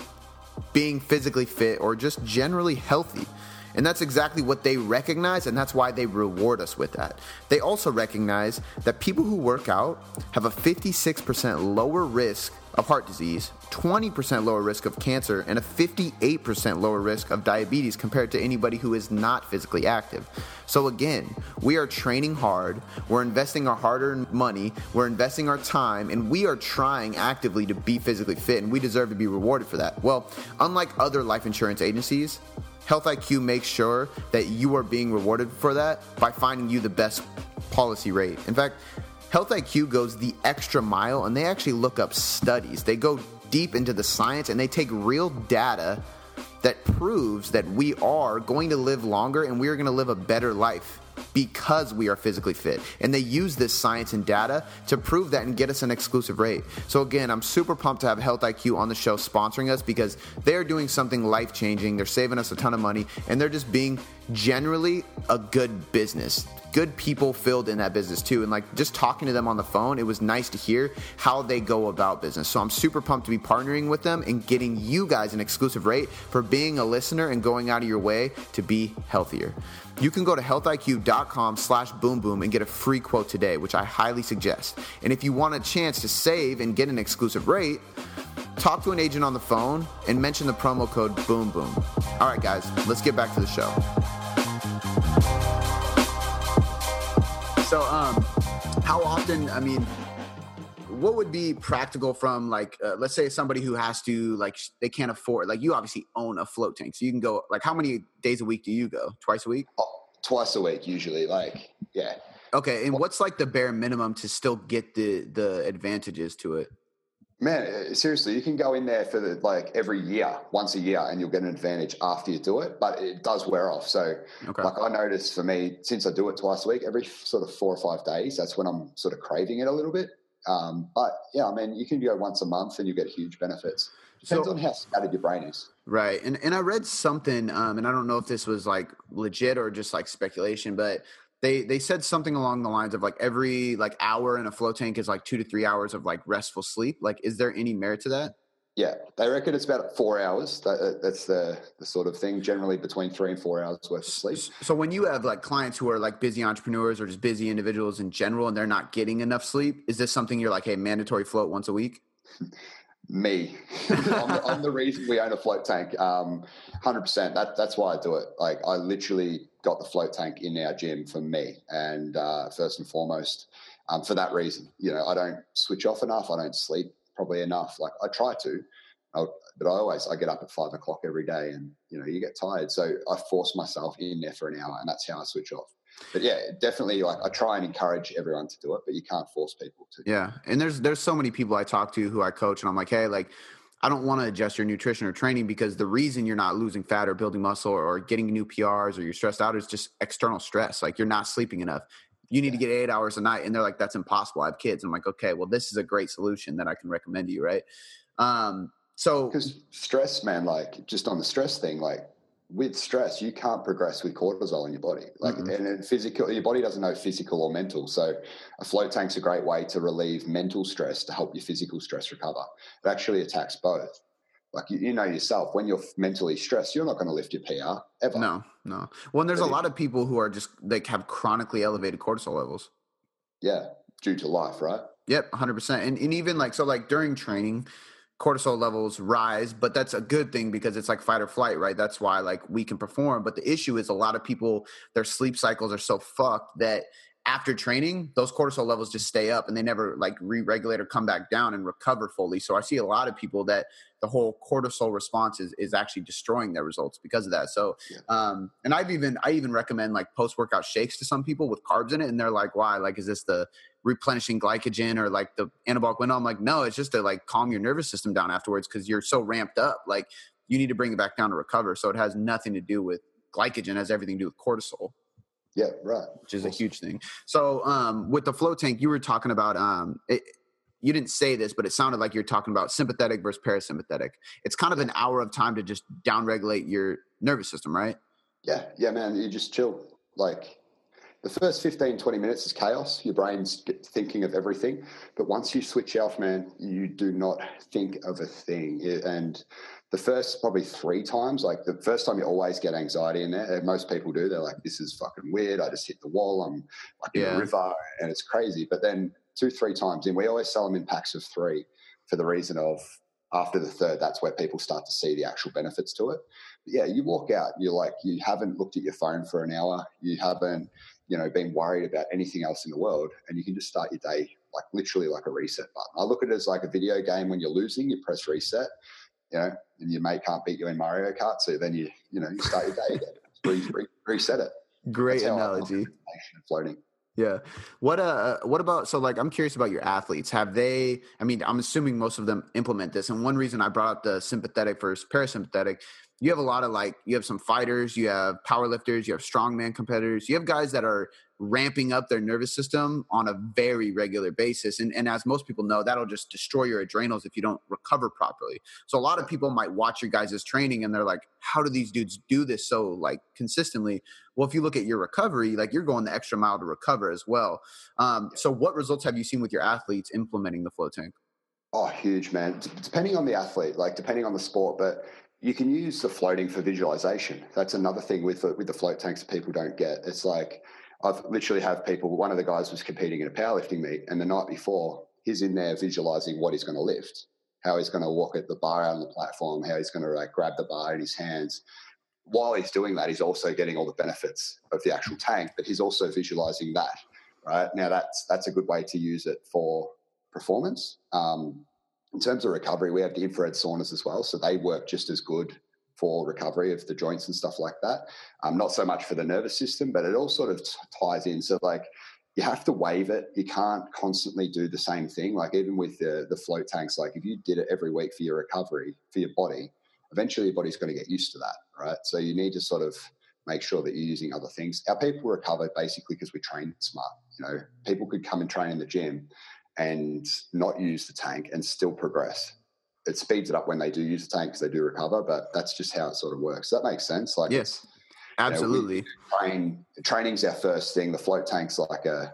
being physically fit or just generally healthy. And that's exactly what they recognize, and that's why they reward us with that. They also recognize that people who work out have a 56% lower risk of heart disease, 20% lower risk of cancer, and a 58% lower risk of diabetes compared to anybody who is not physically active. So, again, we are training hard, we're investing our hard earned money, we're investing our time, and we are trying actively to be physically fit, and we deserve to be rewarded for that. Well, unlike other life insurance agencies, Health IQ makes sure that you are being rewarded for that by finding you the best policy rate. In fact, Health IQ goes the extra mile and they actually look up studies. They go deep into the science and they take real data that proves that we are going to live longer and we are going to live a better life because we are physically fit. And they use this science and data to prove that and get us an exclusive rate. So again, I'm super pumped to have Health IQ on the show sponsoring us because they're doing something life changing. They're saving us a ton of money and they're just being generally a good business. Good people filled in that business too. And like just talking to them on the phone, it was nice to hear how they go about business. So I'm super pumped to be partnering with them and getting you guys an exclusive rate for being a listener and going out of your way to be healthier. You can go to healthiq.com slash boom boom and get a free quote today, which I highly suggest. And if you want a chance to save and get an exclusive rate, talk to an agent on the phone and mention the promo code boom boom. All right, guys, let's get back to the show. So, um, how often? I mean, what would be practical from like, uh, let's say somebody who has to like, they can't afford. Like, you obviously own a float tank, so you can go. Like, how many days a week do you go? Twice a week? Oh, twice a week usually. Like yeah, Okay, and what's like the bare minimum to still get the the advantages to it? Man. uh, Seriously, you can go in there for the, like every year, once a year, and you'll get an advantage after you do it. But it does wear off. So Okay, like I noticed for me, since I do it twice a week, every sort of four or five days, that's when I'm sort of craving it a little bit. Um, but yeah, I mean, you can go once a month and you get huge benefits. Depends So- on how scattered your brain is. right. And and I read something, um, and I don't know if this was like legit or just like speculation, but they they said something along the lines of like every like hour in a float tank is like two to three hours of like restful sleep. Like, is there any merit to that? Yeah, they reckon it's about four hours. That, that's the, the sort of thing, generally between three and four hours worth of sleep. So when you have like clients who are like busy entrepreneurs or just busy individuals in general, and they're not getting enough sleep, is this something you're like, hey, mandatory float once a week? *laughs* Me, *laughs* I'm, the, I'm the reason we own a float tank. Um, Hundred percent. That that's why I do it. Like I literally got the float tank in our gym for me, and uh, first and foremost, um, for that reason. You know, I don't switch off enough. I don't sleep probably enough. Like I try to, I, but I always I get up at five o'clock every day, and you know you get tired. So I force myself in there for an hour, and that's how I switch off. But yeah, definitely. Like I try and encourage everyone to do it, but you can't force people to. Yeah, and there's there's so many people I talk to who I coach, and I'm like, hey, like, I don't want to adjust your nutrition or training because the reason you're not losing fat or building muscle or getting new PRs or you're stressed out is just external stress. Like you're not sleeping enough. You need to get eight hours a night, and they're like, that's impossible. I have kids. I'm like, okay, well, this is a great solution that I can recommend to you, right? Um, so Because stress, man, like just on the stress thing, like with stress, you can't progress with cortisol in your body. Like, mm-hmm. and physical, your body doesn't know physical or mental. So, a float tank's a great way to relieve mental stress to help your physical stress recover. It actually attacks both. Like you, you know yourself, when you're mentally stressed, you're not going to lift your PR ever. No, no. Well, and there's a lot of people who are just like have chronically elevated cortisol levels. Yeah, due to life, right? Yep, 100%. And, and even like, so like during training, cortisol levels rise, but that's a good thing because it's like fight or flight, right? That's why like we can perform. But the issue is a lot of people, their sleep cycles are so fucked that after training, those cortisol levels just stay up and they never like re-regulate or come back down and recover fully. So I see a lot of people that the whole cortisol response is, is actually destroying their results because of that. So, yeah. um, and I've even, I even recommend like post-workout shakes to some people with carbs in it. And they're like, why? Like, is this the replenishing glycogen or like the anabolic window? I'm like, no, it's just to like calm your nervous system down afterwards. Cause you're so ramped up. Like you need to bring it back down to recover. So it has nothing to do with glycogen, has everything to do with cortisol. Yeah, right. Which is a huge thing. So, um, with the float tank, you were talking about. Um, it, you didn't say this, but it sounded like you're talking about sympathetic versus parasympathetic. It's kind of an hour of time to just downregulate your nervous system, right? Yeah, yeah, man. You just chill. Like the first 15, 20 minutes is chaos. Your brain's thinking of everything. But once you switch off, man, you do not think of a thing. And the first probably three times, like the first time you always get anxiety in there. Most people do. They're like, this is fucking weird. I just hit the wall. I'm like yeah. in a river and it's crazy. But then two, three times in, we always sell them in packs of three for the reason of after the third, that's where people start to see the actual benefits to it. But yeah, you walk out, you're like, you haven't looked at your phone for an hour. You haven't, you know, been worried about anything else in the world. And you can just start your day like literally like a reset button. I look at it as like a video game when you're losing, you press reset you know, and your mate can't beat you in Mario Kart, so then you, you know, you start your day again, re, re, reset it. Great analogy. Floating. Yeah. What uh what about so like I'm curious about your athletes. Have they I mean, I'm assuming most of them implement this. And one reason I brought up the sympathetic versus parasympathetic, you have a lot of like you have some fighters, you have powerlifters, you have strongman competitors, you have guys that are ramping up their nervous system on a very regular basis. And, and as most people know, that'll just destroy your adrenals if you don't recover properly. So a lot of people might watch your guys' training and they're like, how do these dudes do this so like consistently? Well, if you look at your recovery, like you're going the extra mile to recover as well. Um, so what results have you seen with your athletes implementing the float tank? Oh, huge, man. D- depending on the athlete, like depending on the sport, but you can use the floating for visualization. That's another thing with the, with the float tanks that people don't get. It's like I've literally have people. One of the guys was competing in a powerlifting meet, and the night before, he's in there visualizing what he's going to lift, how he's going to walk at the bar on the platform, how he's going to like grab the bar in his hands. While he's doing that, he's also getting all the benefits of the actual tank, but he's also visualizing that. Right now, that's that's a good way to use it for performance. Um, in terms of recovery, we have the infrared saunas as well, so they work just as good for recovery of the joints and stuff like that. Um, not so much for the nervous system, but it all sort of t- ties in. So like you have to wave it. You can't constantly do the same thing. Like even with the the float tanks, like if you did it every week for your recovery for your body, eventually your body's going to get used to that, right? So you need to sort of make sure that you're using other things. Our people recover basically because we train smart. You know, people could come and train in the gym and not use the tank and still progress it speeds it up when they do use the tank because they do recover, but that's just how it sort of works. Does that makes sense? Like yes, absolutely. You know, train training's our first thing. The float tank's like a,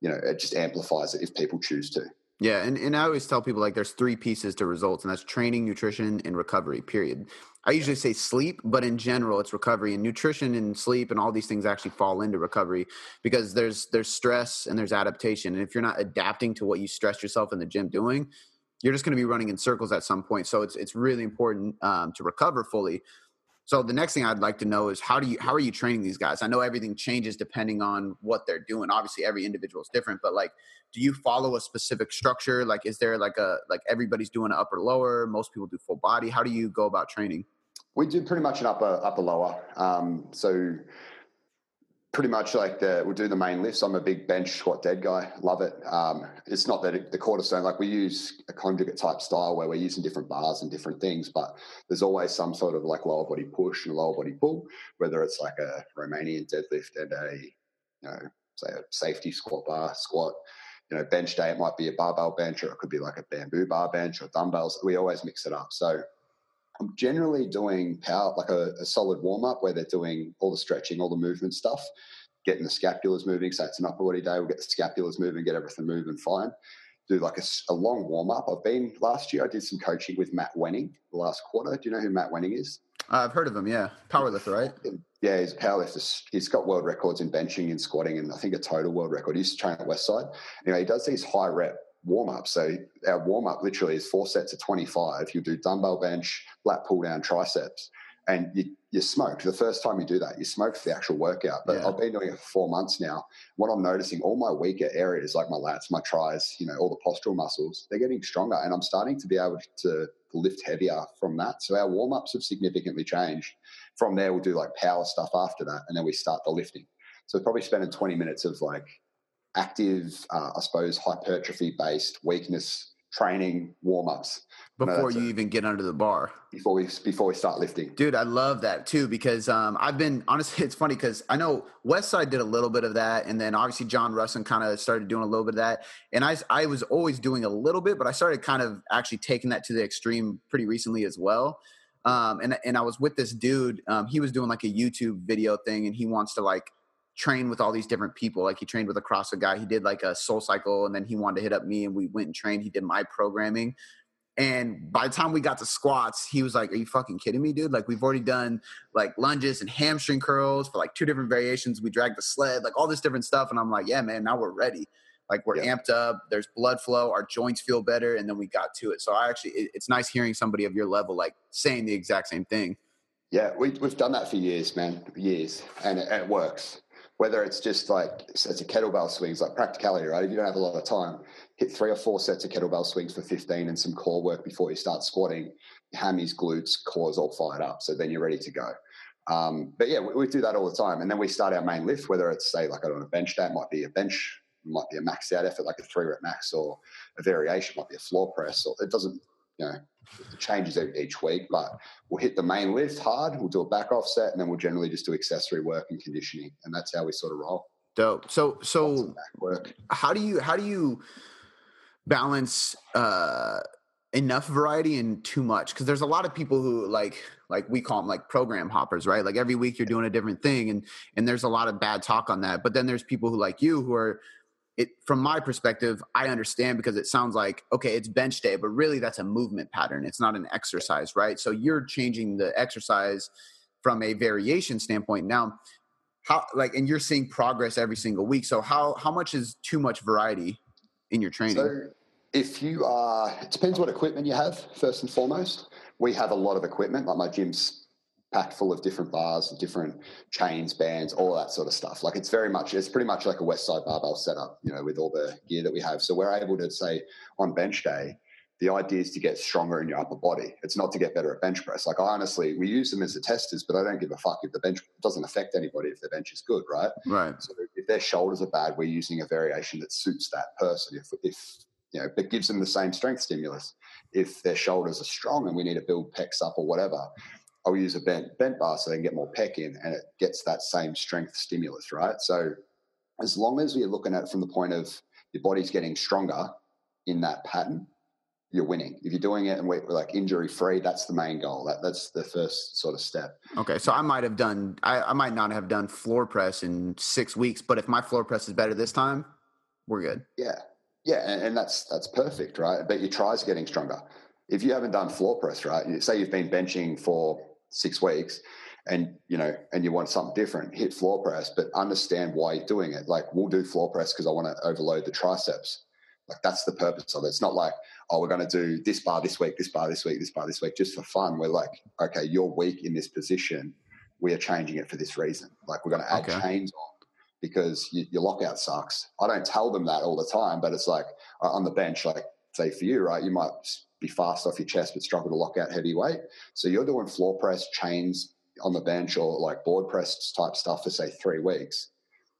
you know, it just amplifies it if people choose to. Yeah, and, and I always tell people like there's three pieces to results, and that's training, nutrition, and recovery. Period. I usually say sleep, but in general, it's recovery and nutrition and sleep and all these things actually fall into recovery because there's there's stress and there's adaptation, and if you're not adapting to what you stress yourself in the gym doing, you're just going to be running in circles at some point. So it's it's really important um, to recover fully. So the next thing I'd like to know is how do you how are you training these guys? I know everything changes depending on what they're doing. Obviously, every individual is different, but like, do you follow a specific structure? Like, is there like a like everybody's doing an upper lower? Most people do full body. How do you go about training? We do pretty much an upper upper lower. Um, so pretty much like the we'll do the main lifts. I'm a big bench squat dead guy. Love it. Um, it's not that it, the cornerstone like we use a conjugate type style where we're using different bars and different things, but there's always some sort of like lower body push and lower body pull, whether it's like a Romanian deadlift and a you know say a safety squat bar squat. You know, bench day it might be a barbell bench or it could be like a bamboo bar bench or dumbbells. We always mix it up. So I'm generally doing power like a, a solid warm up where they're doing all the stretching, all the movement stuff, getting the scapulars moving. So it's an upper body day. We'll get the scapulars moving, get everything moving fine. Do like a, a long warm up. I've been last year. I did some coaching with Matt Wenning the last quarter. Do you know who Matt Wenning is? Uh, I've heard of him. Yeah, powerlifter, right? Yeah, he's a powerlifter. He's got world records in benching and squatting, and I think a total world record. He used to train at Westside. Anyway, he does these high rep warm up. So our warm up literally is four sets of 25. You do dumbbell bench, lat pull down, triceps, and you, you smoke. The first time you do that, you smoke for the actual workout. But yeah. I've been doing it for four months now. What I'm noticing, all my weaker areas, like my lats, my tris, you know, all the postural muscles, they're getting stronger. And I'm starting to be able to lift heavier from that. So our warm ups have significantly changed. From there, we'll do like power stuff after that. And then we start the lifting. So probably spending 20 minutes of like active, uh, I suppose, hypertrophy based weakness training warm ups before you a, even get under the bar. Before we before we start lifting, dude, I love that too because um, I've been *laughs* honestly, it's funny because I know Westside did a little bit of that, and then obviously John Rusin kind of started doing a little bit of that, and I I was always doing a little bit, but I started kind of actually taking that to the extreme pretty recently as well. Um, and and I was with this dude. Um, he was doing like a YouTube video thing, and he wants to like train with all these different people. Like he trained with a CrossFit guy. He did like a soul cycle and then he wanted to hit up me and we went and trained. He did my programming. And by the time we got to squats, he was like, Are you fucking kidding me, dude? Like, we've already done like lunges and hamstring curls for like two different variations. We dragged the sled, like all this different stuff. And I'm like, Yeah, man, now we're ready. Like, we're yeah. amped up. There's blood flow. Our joints feel better. And then we got to it. So, I actually, it, it's nice hearing somebody of your level like saying the exact same thing. Yeah, we, we've done that for years, man, years. And it, and it works whether it's just like it's a kettlebell swings, like practicality, right? If you don't have a lot of time, hit three or four sets of kettlebell swings for 15 and some core work before you start squatting. Hammies, glutes, cores all fired up. So then you're ready to go. Um, but yeah, we, we, do that all the time. And then we start our main lift, whether it's say like on a bench day, might be a bench, might be a max out effort, like a three rep max, or a variation might be a floor press, or it doesn't you know, changes each week, but we'll hit the main lift hard, we'll do a back offset, and then we'll generally just do accessory work and conditioning. And that's how we sort of roll. Dope. So so how do you how do you balance uh enough variety and too much because there's a lot of people who like like we call them like program hoppers right like every week you're doing a different thing and and there's a lot of bad talk on that but then there's people who like you who are it from my perspective i understand because it sounds like okay it's bench day but really that's a movement pattern. It's not an exercise right? So you're changing the exercise from a variation standpoint. Now how like and you're seeing progress every single week. So how how much is too much variety in your training? So if you are it depends what equipment you have first and foremost. We have a lot of equipment like my gym's packed full of different bars, different chains, bands, all that sort of stuff. Like it's very much, it's pretty much like a Westside barbell setup, you know, with all the gear that we have. So we're able to say on bench day, the idea is to get stronger in your upper body. It's not to get better at bench press. Like I honestly, we use them as the testers, but I don't give a fuck if the bench doesn't affect anybody if the bench is good, right? Right. So if their shoulders are bad, we're using a variation that suits that person. If if you know, but gives them the same strength stimulus. If their shoulders are strong and we need to build pecs up or whatever, I'll use a bent bent bar so they can get more pec in, and it gets that same strength stimulus, right? So as long as we're looking at it from the point of your body's getting stronger in that pattern, you're winning. If you're doing it and we're like injury free, that's the main goal. That that's the first sort of step. Okay, so I might have done, I, I might not have done floor press in six weeks, but if my floor press is better this time, we're good. Yeah, yeah, and, and that's that's perfect, right? But your tries getting stronger. If you haven't done floor press, right? Say you've been benching for six weeks and you know and you want something different hit floor press but understand why you're doing it. Like we'll do floor press because i want to overload the triceps. Like that's the purpose of it. It's not like oh we're going to do this bar this week this bar this week this bar this week just for fun. We're like okay you're weak in this position. We are changing it for this reason. Like we're going to add okay. chains on because you, your lockout sucks. I don't tell them that all the time but it's like uh, on the bench like say for you right you might be fast off your chest but struggle to lock out heavy weight. So you're doing floor press, chains on the bench, or like board press type stuff for say three weeks.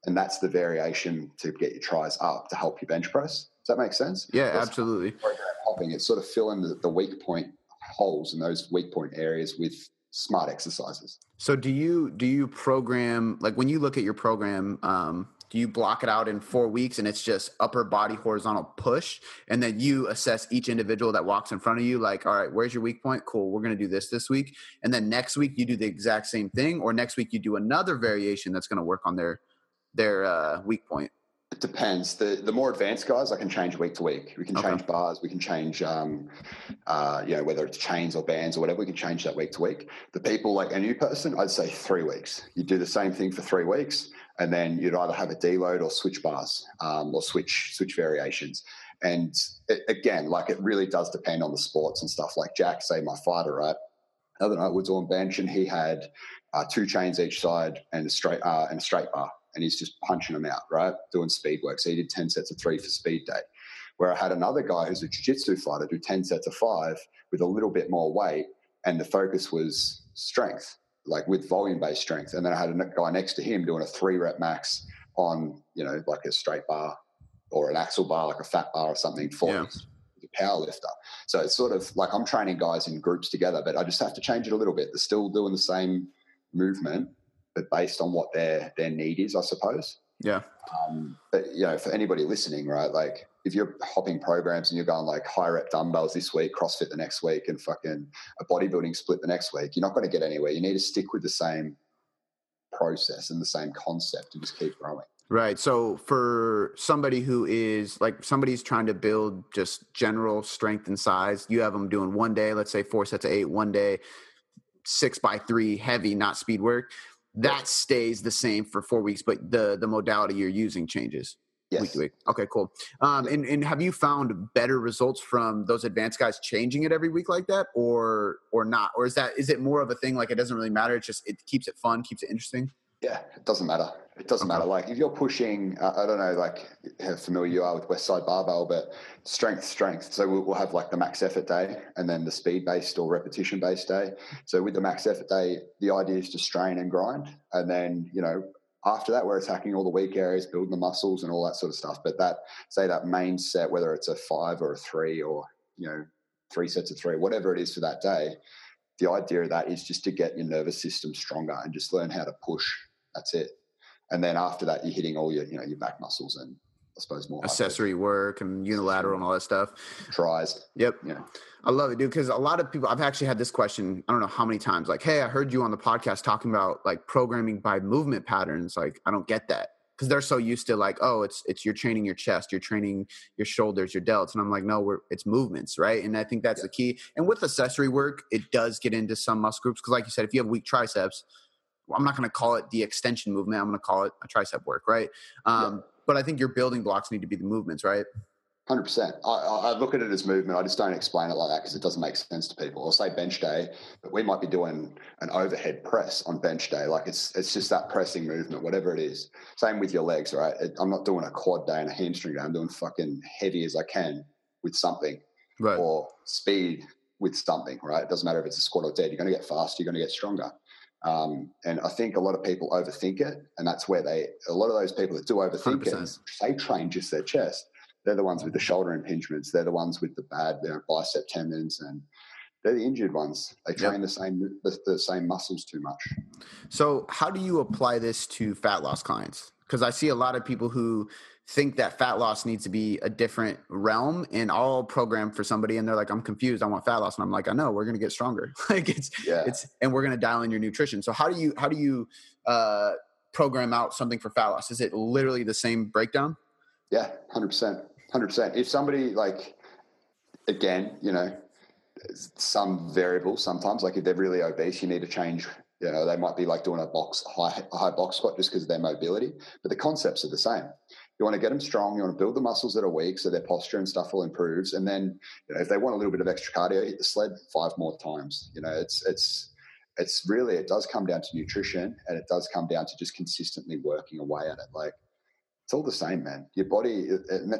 And that's the variation to get your tries up to help you bench press. Does that make sense? Yeah, absolutely. Hopping, it's sort of filling the, the weak point holes in those weak point areas with smart exercises. So do you do you program like when you look at your program? Um, do you block it out in four weeks and it's just upper body horizontal push and then you assess each individual that walks in front of you like all right where's your weak point cool we're going to do this this week and then next week you do the exact same thing or next week you do another variation that's going to work on their their uh, weak point it depends. The the more advanced guys, I can change week to week. We can okay. change bars. We can change, um, uh, you know, whether it's chains or bands or whatever. We can change that week to week. The people like a new person, I'd say three weeks. You do the same thing for three weeks, and then you'd either have a deload or switch bars um, or switch switch variations. And it, again, like it really does depend on the sports and stuff. Like Jack, say my fighter, right? The other night was on bench and he had uh, two chains each side and a straight uh, and a straight bar and he's just punching them out, right? Doing speed work. So he did 10 sets of three for speed day. Where I had another guy who's a jiu-jitsu fighter do 10 sets of five with a little bit more weight, and the focus was strength, like with volume-based strength. And then I had a guy next to him doing a three rep max on, you know, like a straight bar or an axle bar, like a fat bar or something for yeah. a power lifter. So it's sort of like I'm training guys in groups together, but I just have to change it a little bit. They're still doing the same movement, but based on what their their need is, I suppose. Yeah. Um, but you know, for anybody listening, right? Like, if you're hopping programs and you're going like high rep dumbbells this week, CrossFit the next week, and fucking a bodybuilding split the next week, you're not going to get anywhere. You need to stick with the same process and the same concept and just keep growing. Right. So for somebody who is like somebody's trying to build just general strength and size, you have them doing one day, let's say four sets of eight, one day, six by three, heavy, not speed work that stays the same for four weeks, but the the modality you're using changes. Yes. Week to week. Okay, cool. Um, and and have you found better results from those advanced guys changing it every week like that, or or not, or is that is it more of a thing like it doesn't really matter? It just it keeps it fun, keeps it interesting. Yeah, it doesn't matter. It doesn't okay. matter. Like if you're pushing, uh, I don't know, like how familiar you are with Westside Barbell, but strength, strength. So we'll, we'll have like the max effort day and then the speed based or repetition based day. So with the max effort day, the idea is to strain and grind. And then, you know, after that, we're attacking all the weak areas, building the muscles and all that sort of stuff. But that, say that main set, whether it's a five or a three or, you know, three sets of three, whatever it is for that day, the idea of that is just to get your nervous system stronger and just learn how to push. That's it and then after that, you're hitting all your you know your back muscles and I suppose more accessory work and unilateral and all that stuff. Tries. Yep. Yeah. I love it, dude. Because a lot of people, I've actually had this question. I don't know how many times. Like, hey, I heard you on the podcast talking about like programming by movement patterns. Like, I don't get that because they're so used to like, oh, it's it's you're training your chest, you're training your shoulders, your delts, and I'm like, no, we're it's movements, right? And I think that's yeah. the key. And with accessory work, it does get into some muscle groups because, like you said, if you have weak triceps, I'm not going to call it the extension movement. I'm going to call it a tricep work, right? Um, yeah. But I think your building blocks need to be the movements, right? Hundred percent. I, I, look at it as movement. I just don't explain it like that because it doesn't make sense to people. I'll say bench day, but we might be doing an overhead press on bench day. Like it's it's just that pressing movement, whatever it is. Same with your legs, right? It, I'm not doing a quad day and a hamstring day. I'm doing fucking heavy as I can with something, right? Or speed with something, right? It doesn't matter if it's a squat or dead. You're going to get faster. You're going to get stronger. Um, and I think a lot of people overthink it, and that's where they a lot of those people that do overthink 100%. it, they train just their chest. They're the ones with the shoulder impingements. They're the ones with the bad you know, bicep tendons, and they're the injured ones. They train yep. the same the, the same muscles too much. So, how do you apply this to fat loss clients? Because I see a lot of people who think that fat loss needs to be a different realm and all program for somebody and they're like i'm confused. I want fat loss. And i'm like i know. We're going to get stronger. *laughs* Like it's yeah. it's and we're going to dial in your nutrition. So how do you how do you uh program out something for fat loss? Is it literally the same breakdown? Yeah 100% 100% if somebody like again you know some variable sometimes like if they're really obese you need to change you know they might be like doing a box high high box squat just because of their mobility but the concepts are the same you want to get them strong. You want to build the muscles that are weak so their posture and stuff will improve. And then, you know, if they want a little bit of extra cardio, hit the sled five more times. You know, it's it's it's really it does come down to nutrition and it does come down to just consistently working away at it. Like it's all the same, man. Your body.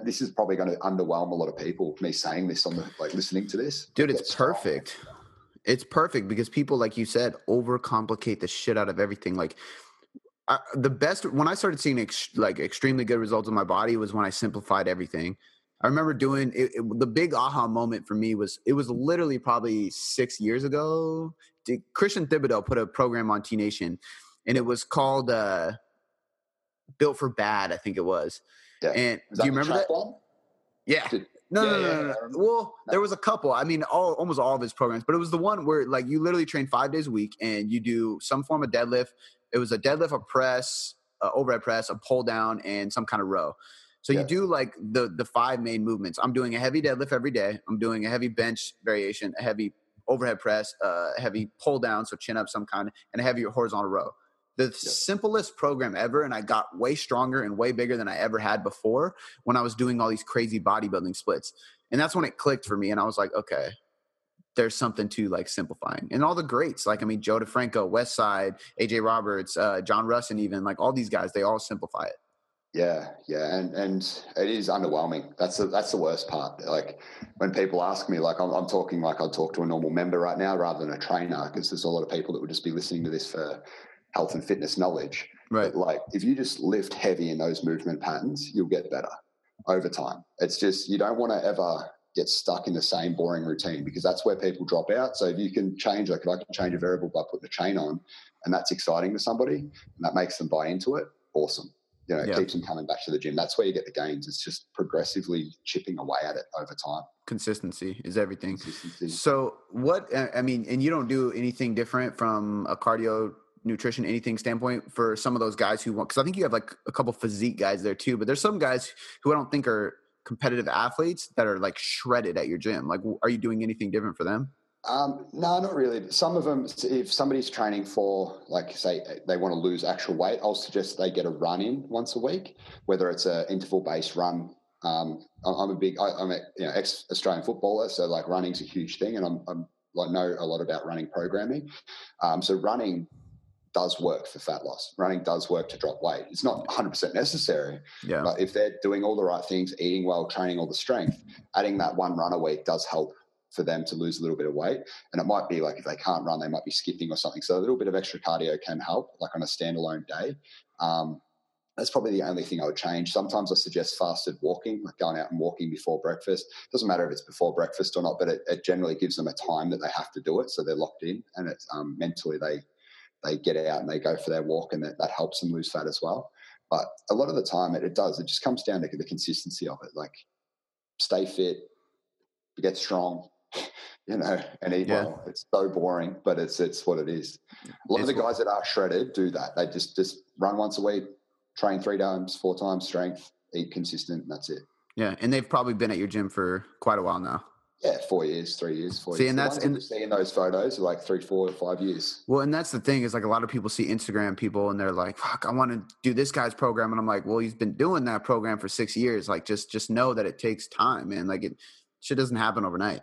this is probably going to underwhelm a lot of people. Me saying this on the like listening to this, dude. It's perfect. It's perfect because people, like you said, overcomplicate the shit out of everything. Like I, the best when I started seeing ex, like extremely good results in my body was when I simplified everything. I remember doing it, it, the big aha moment for me was it was literally probably six years ago. Christian Thibaudeau put a program on T Nation, and it was called uh, Built for Bad, I think it was. Yeah. And Is do you remember that? One? Yeah. No, Yeah, no, no, yeah, no, no. Well, there was a couple. I mean, all almost all of his programs, but it was the one where like you literally train five days a week and you do some form of deadlift. It was a deadlift, a press, a overhead press, a pull down, and some kind of row. So Yeah. you do like the the five main movements. I'm doing a heavy deadlift every day. I'm doing a heavy bench variation, a heavy overhead press, uh, a heavy pull down, so chin up some kind, and a heavy horizontal row. The simplest program ever, and I got way stronger and way bigger than I ever had before when I was doing all these crazy bodybuilding splits. And that's when it clicked for me, and I was like, okay, there's something to like simplifying. And all the greats, like I mean, Joe DeFranco, Westside, AJ Roberts, uh, John Rusin, even like all these guys, they all simplify it. Yeah, yeah, and and it is underwhelming. That's the that's the worst part. Like when people ask me, like I'm, I'm talking like I'd talk to a normal member right now rather than a trainer, because there's a lot of people that would just be listening to this for health and fitness knowledge. Right. But like if you just lift heavy in those movement patterns, you'll get better over time. It's just you don't want to ever get stuck in the same boring routine because that's where people drop out. So if you can change, like if I can change a variable by putting a chain on, and that's exciting to somebody, and that makes them buy into it, awesome. You know, it Yeah. keeps them coming back to the gym. That's where you get the gains. It's just progressively chipping away at it over time. Consistency is everything. Consistency. So what I I mean, and you don't do anything different from a cardio nutrition anything standpoint for some of those guys who want because I think you have like a couple physique guys there too, but there's some guys who I don't think are competitive athletes that are like shredded at your gym. Like, are you doing anything different for them? Um, no, not really. Some of them, if somebody's training for, like, say, they want to lose actual weight, I'll suggest they get a run in once a week, whether it's an interval based run. Um, I'm a big, I, I'm a you know, ex Australian footballer, so like running's a huge thing, and I'm, I'm like know a lot about running programming. Um, so running does work for fat loss. Running does work to drop weight. It's not 100% necessary, Yeah. but if they're doing all the right things, eating well, training all the strength, adding that one run a week does help for them to lose a little bit of weight. And it might be like if they can't run, they might be skipping or something. So a little bit of extra cardio can help, like on a standalone day. Um, that's probably the only thing I would change. Sometimes I suggest fasted walking, like going out and walking before breakfast. Doesn't matter if it's before breakfast or not, but it, it generally gives them a time that they have to do it, so they're locked in, and it's um, mentally they they get out and they go for their walk, and that, that helps them lose fat as well. But a lot of the time, it, it does. It just comes down to the consistency of it. Like, stay fit, get strong, *laughs* you know, and eat Yeah. well. It's so boring, but it's it's what it is. A lot of the guys that are shredded do that. They just just run once a week, train three times, four times, strength, eat consistent, and that's it. Yeah. And they've probably been at your gym for quite a while now. Yeah, four years, three years, four See, years. and that's- ones that and- you see in those photos like three, four, five years. Well, and that's the thing is like a lot of people see Instagram people and they're like, "Fuck, I want to do this guy's program," and I'm like, "Well, he's been doing that program for six years. Like, just just know that it takes time, man. Like, it shit doesn't happen overnight."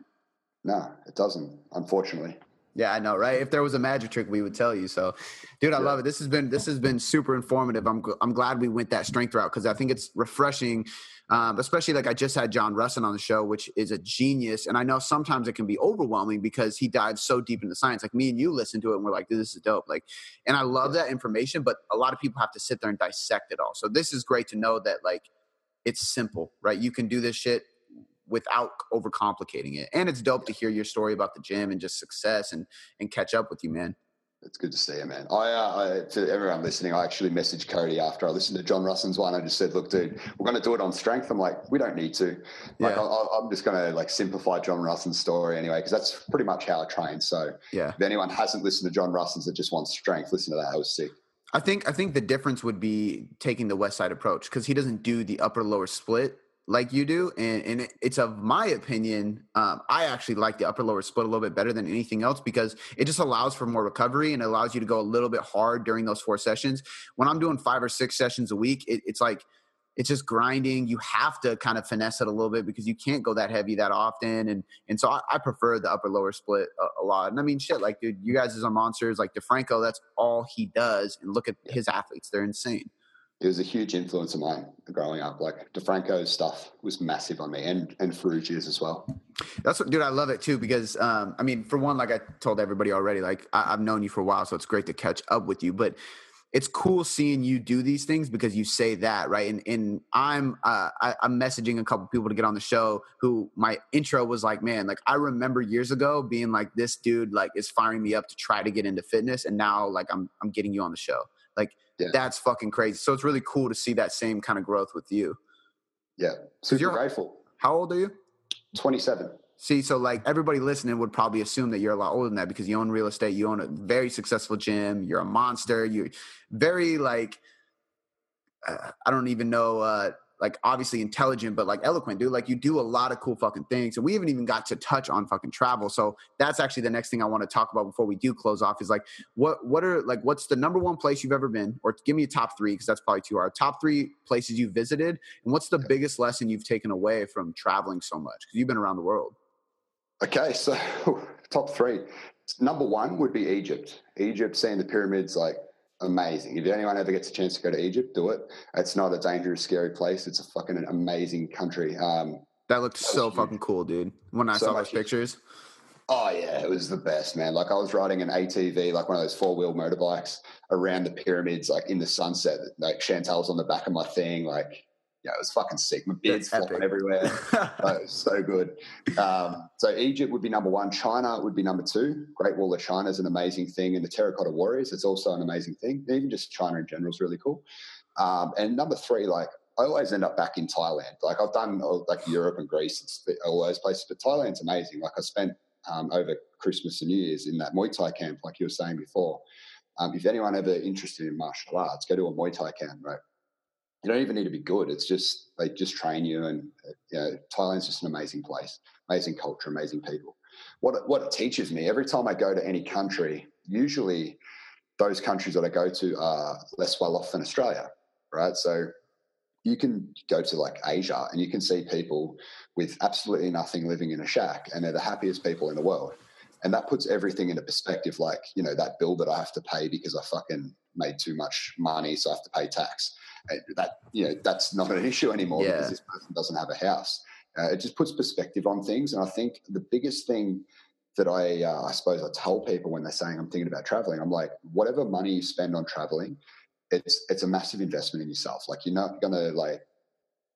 No, it doesn't, unfortunately. Yeah, I know, right? If there was a magic trick, we would tell you. So, dude, I Yeah. love it. This has been this has been super informative. I'm I'm glad we went that strength route because I think it's refreshing, um, especially like I just had John Rusin on the show, which is a genius. And I know sometimes it can be overwhelming because he dives so deep into science. Like me and you listen to it, and we're like, this is dope." Like, and I love that information, but a lot of people have to sit there and dissect it all. So this is great to know that like it's simple, right? You can do this shit without overcomplicating it. And it's dope to hear your story about the gym and just success and and catch up with you, man. It's good to see you, man. I, uh, I, to everyone listening, I actually messaged Cody after I listened to John Rusin's one. I just said, "Look, dude, we're going to do it on strength." I'm like, "We don't need to. Like, Yeah. I, I'm just going to like simplify John Rusin's story anyway, because that's pretty much how I train. So, Yeah. if anyone hasn't listened to John Rusin's that just wants strength, listen to that. That was sick. I think I think the difference would be taking the Westside approach because he doesn't do the upper lower split like you do, and and it, it's of my opinion. Um, I actually like the upper lower split a little bit better than anything else because it just allows for more recovery and it allows you to go a little bit hard during those four sessions. When I'm doing five or six sessions a week, it, it's like it's just grinding. You have to kind of finesse it a little bit because you can't go that heavy that often. And and so I, I prefer the upper lower split a, a lot. And I mean, shit, like dude, you guys are monsters. Like DeFranco, that's all he does. And look at his athletes; they're insane. It was a huge influence of mine growing up. Like DeFranco's stuff was massive on me, and and Ferruggia's as well. That's what, dude. I love it too because, um, I mean, for one, like I told everybody already, like I, I've known you for a while, so it's great to catch up with you. But it's cool seeing you do these things because you say that, right? And and I'm uh, I, I'm messaging a couple people to get on the show who my intro was like, man, like I remember years ago being like, this dude like is firing me up to try to get into fitness, and now like I'm I'm getting you on the show. Like Yeah. that's fucking crazy. So it's really cool to see that same kind of growth with you. Yeah, super you're- grateful. How old are you? 27. See, so like everybody listening would probably assume that you're a lot older than that because you own real estate, you own a very successful gym, you're a monster, you're very like uh, I don't even know uh like obviously intelligent but like eloquent dude. Like you do a lot of cool fucking things and we haven't even got to touch on fucking travel. So that's actually the next thing i want to talk about before we do close off is like what what are like what's the number one place you've ever been? Or give me a top three because that's probably too hard. Top three places you visited and what's the biggest lesson you've taken away from traveling so much? Because you've been around the world. Okay, so *laughs* top three. Number one would be Egypt. Egypt, seeing the pyramids, like amazing. If anyone ever gets a chance to go to Egypt, do it. It's not a dangerous, scary place. It's a fucking amazing country. Um, That looked That so was huge. fucking cool, dude. When I So saw those pictures. oh yeah, it was the best, man. Like I was riding an ATV, like one of those four wheel motorbikes, around the pyramids, like in the sunset. Like Chantel's on the back of my thing, like yeah, it was fucking sick. My beard's flopping everywhere. *laughs* Oh, it was so good. Um, so Egypt would be number one. China would be number two. Great Wall of China is an amazing thing, and the Terracotta Warriors is also an amazing thing. Even just China in general is really cool. Um, and number three, like I always end up back in Thailand. Like I've done uh, like Europe and Greece, it's all those places, but Thailand's amazing. Like I spent um, over Christmas and New Year's in that Muay Thai camp, like you were saying before. Um, if anyone ever interested in martial arts, go to a Muay Thai camp, right? You don't even need to be good. It's just they just train you, and you know, Thailand's just an amazing place, amazing culture, amazing people. What what it teaches me every time I go to any country, usually those countries that I go to are less well off than Australia, right? So you can go to like Asia and you can see people with absolutely nothing living in a shack, and they're the happiest people in the world. And that puts everything into perspective. Like you know that bill that I have to pay because I fucking made too much money, so I have to pay tax. Uh, That you know that's not an issue anymore Yeah. because this person doesn't have a house. Uh, it just puts perspective on things, and I think the biggest thing that I, uh, I suppose I tell people when they're saying I'm thinking about traveling, I'm like, whatever money you spend on traveling, it's it's a massive investment in yourself. Like you're not gonna like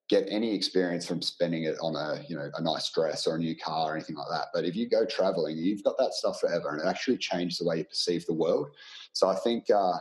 get any experience from spending it on a you know a nice dress or a new car or anything like that. But if you go traveling, you've got that stuff forever, and it actually changes the way you perceive the world. So I think. Uh,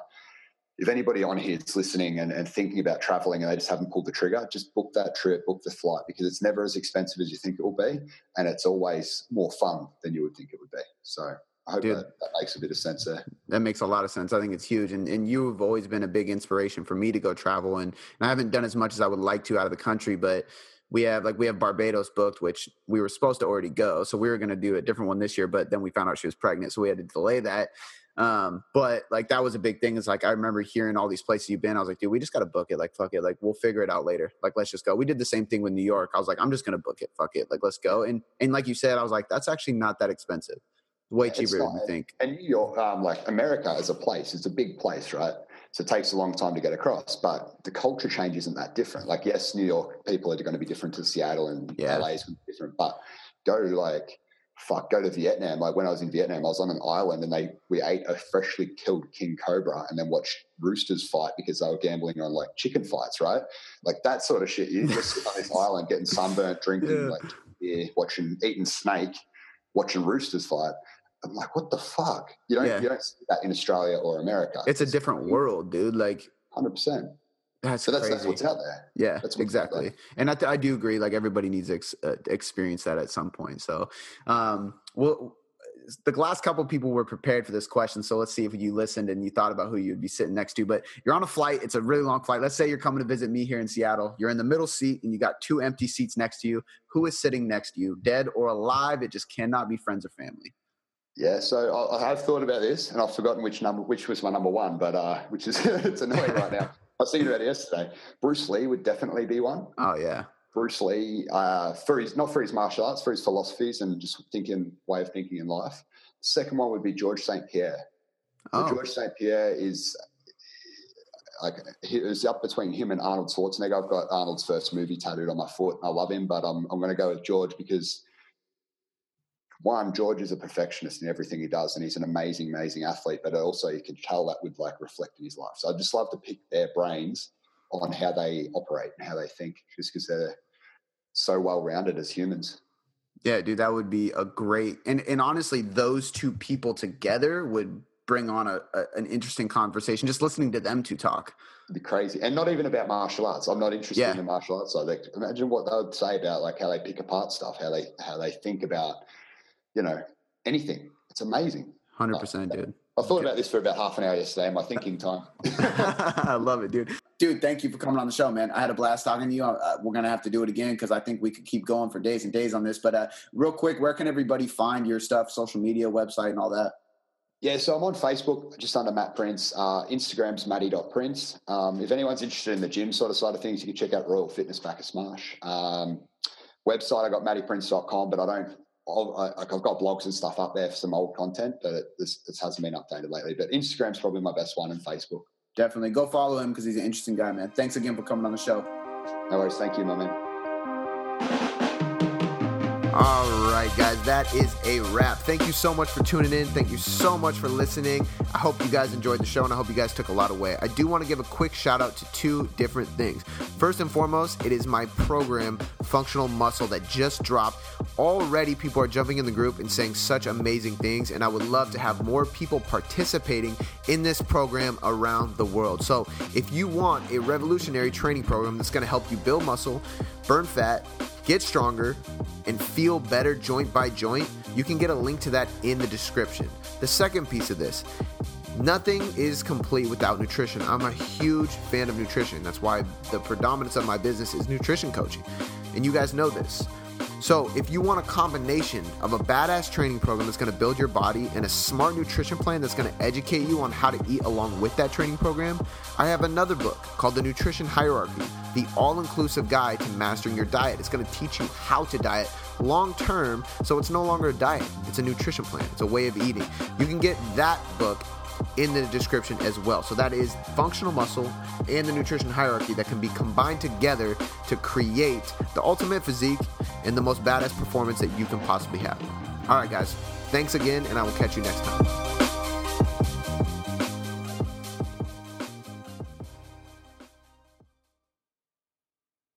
if anybody on here is listening and, and thinking about traveling and they just haven't pulled the trigger, just book that trip, book the flight because it's never as expensive as you think it will be, and it's always more fun than you would think it would be. So I hope Dude. that, that makes a bit of sense there. That makes a lot of sense. I think it's huge. And and you've always been a big inspiration for me to go travel. And, and I haven't done as much as I would like to out of the country, but we have like we have Barbados booked, which we were supposed to already go. So we were gonna do a different one this year, but then we found out she was pregnant, so we had to delay that. Um, but like that was a big thing. Is like I remember hearing all these places you've been. I was like, dude, we just gotta book it. Like fuck it. Like we'll figure it out later. Like let's just go. We did the same thing with New York. I was like, I'm just gonna book it. Fuck it. Like let's go. And and like you said, I was like, that's actually not that expensive. Way Yeah, cheaper than you think. And New York, um, like America as a place, it's a big place, right? So it takes a long time to get across, but the culture change isn't that different. Like, yes, New York people are going to be different to Seattle and Yeah. LA is going to be different, but go like, fuck, go to Vietnam. Like when I was in Vietnam, I was on an island and they we ate a freshly killed king cobra and then watched roosters fight because they were gambling on like chicken fights, right? Like that sort of shit. You just *laughs* sit on this island getting sunburnt, drinking Yeah. like beer, watching, eating snake, watching roosters fight. I'm like, what the fuck? You don't Yeah. you don't see that in Australia or America. It's a different world, dude. Like hundred percent. That's So that's crazy. that's what's out there. Yeah, That's exactly. And I, I do agree. Like everybody needs to ex- uh, experience that at some point. So, um, well, the last couple people were prepared for this question. So let's see if you listened and you thought about who you'd be sitting next to. But you're on a flight. It's a really long flight. Let's say you're coming to visit me here in Seattle. You're in the middle seat and you got two empty seats next to you. Who is sitting next to you, dead or alive? It just cannot be friends or family. Yeah, so I, I have thought about this, and I've forgotten which number, which was my number one, but uh, which is *laughs* it's annoying right now. I was thinking about it yesterday. Bruce Lee would definitely be one. Oh yeah, Bruce Lee, uh, for his not for his martial arts, for his philosophies and just thinking way of thinking in life. Second one would be George St. Pierre. Oh George St. Pierre is like he it was up between him and Arnold Schwarzenegger. I've got Arnold's first movie tattooed on my foot. I love him, but I'm I'm going to go with George because one, George is a perfectionist in everything he does, and he's an amazing, amazing athlete. But also, you can tell that would like reflect in his life. So I just love to pick their brains on how they operate and how they think, just because they're so well rounded as humans. Yeah, dude, that would be a great and and honestly, those two people together would bring on a, a, an interesting conversation just listening to them two talk. It'd be crazy, and not even about martial arts. I'm not interested Yeah. in martial arts side. Like, imagine what they would say about like how they pick apart stuff, how they how they think about, you know, anything. It's amazing. Hundred percent, dude. I thought about this for about half an hour yesterday in my thinking time. *laughs* I love it, dude. Dude, thank you for coming on the show, man. I had a blast talking to you. Uh, we're gonna have to do it again because I think we could keep going for days and days on this. But uh, real quick, where can everybody find your stuff, social media, website, and all that? Yeah, so I'm on Facebook just under Matt Prince. Uh, Instagram's matty.prince. Um, if anyone's interested in the gym sort of side of things, you can check out Royal Fitness back at Smash. Um, website, I got mattyprince.com, but I don't, I'll- I, I've got blogs and stuff up there for some old content, but it, this, this hasn't been updated lately. But Instagram's probably my best one and Facebook. Definitely go follow him because he's an interesting guy, man. Thanks again for coming on the show. No worries. Thank you, my man. All right, guys, that is a wrap. Thank you so much for tuning in. Thank you so much for listening. I hope you guys enjoyed the show and I hope you guys took a lot away. I do want to give a quick shout out to two different things. First and foremost, it is my program, Functional Muscle, that just dropped. Already, people are jumping in the group and saying such amazing things, and I would love to have more people participating in this program around the world. So, if you want a revolutionary training program that's going to help you build muscle, burn fat, get stronger, and feel better joint by joint, you can get a link to that in the description. The second piece of this nothing is complete without nutrition. I'm a huge fan of nutrition. That's why the predominance of my business is nutrition coaching. And you guys know this. So, if you want a combination of a badass training program that's going to build your body and a smart nutrition plan that's going to educate you on how to eat along with that training program, I have another book called The Nutrition Hierarchy, the all inclusive guide to mastering your diet. It's going to teach you how to diet long term so it's no longer a diet, it's a nutrition plan, it's a way of eating. You can get that book in the description as well. So that is functional muscle and the nutrition hierarchy that can be combined together to create the ultimate physique and the most badass performance that you can possibly have. All right, guys. Thanks again, and I will catch you next time.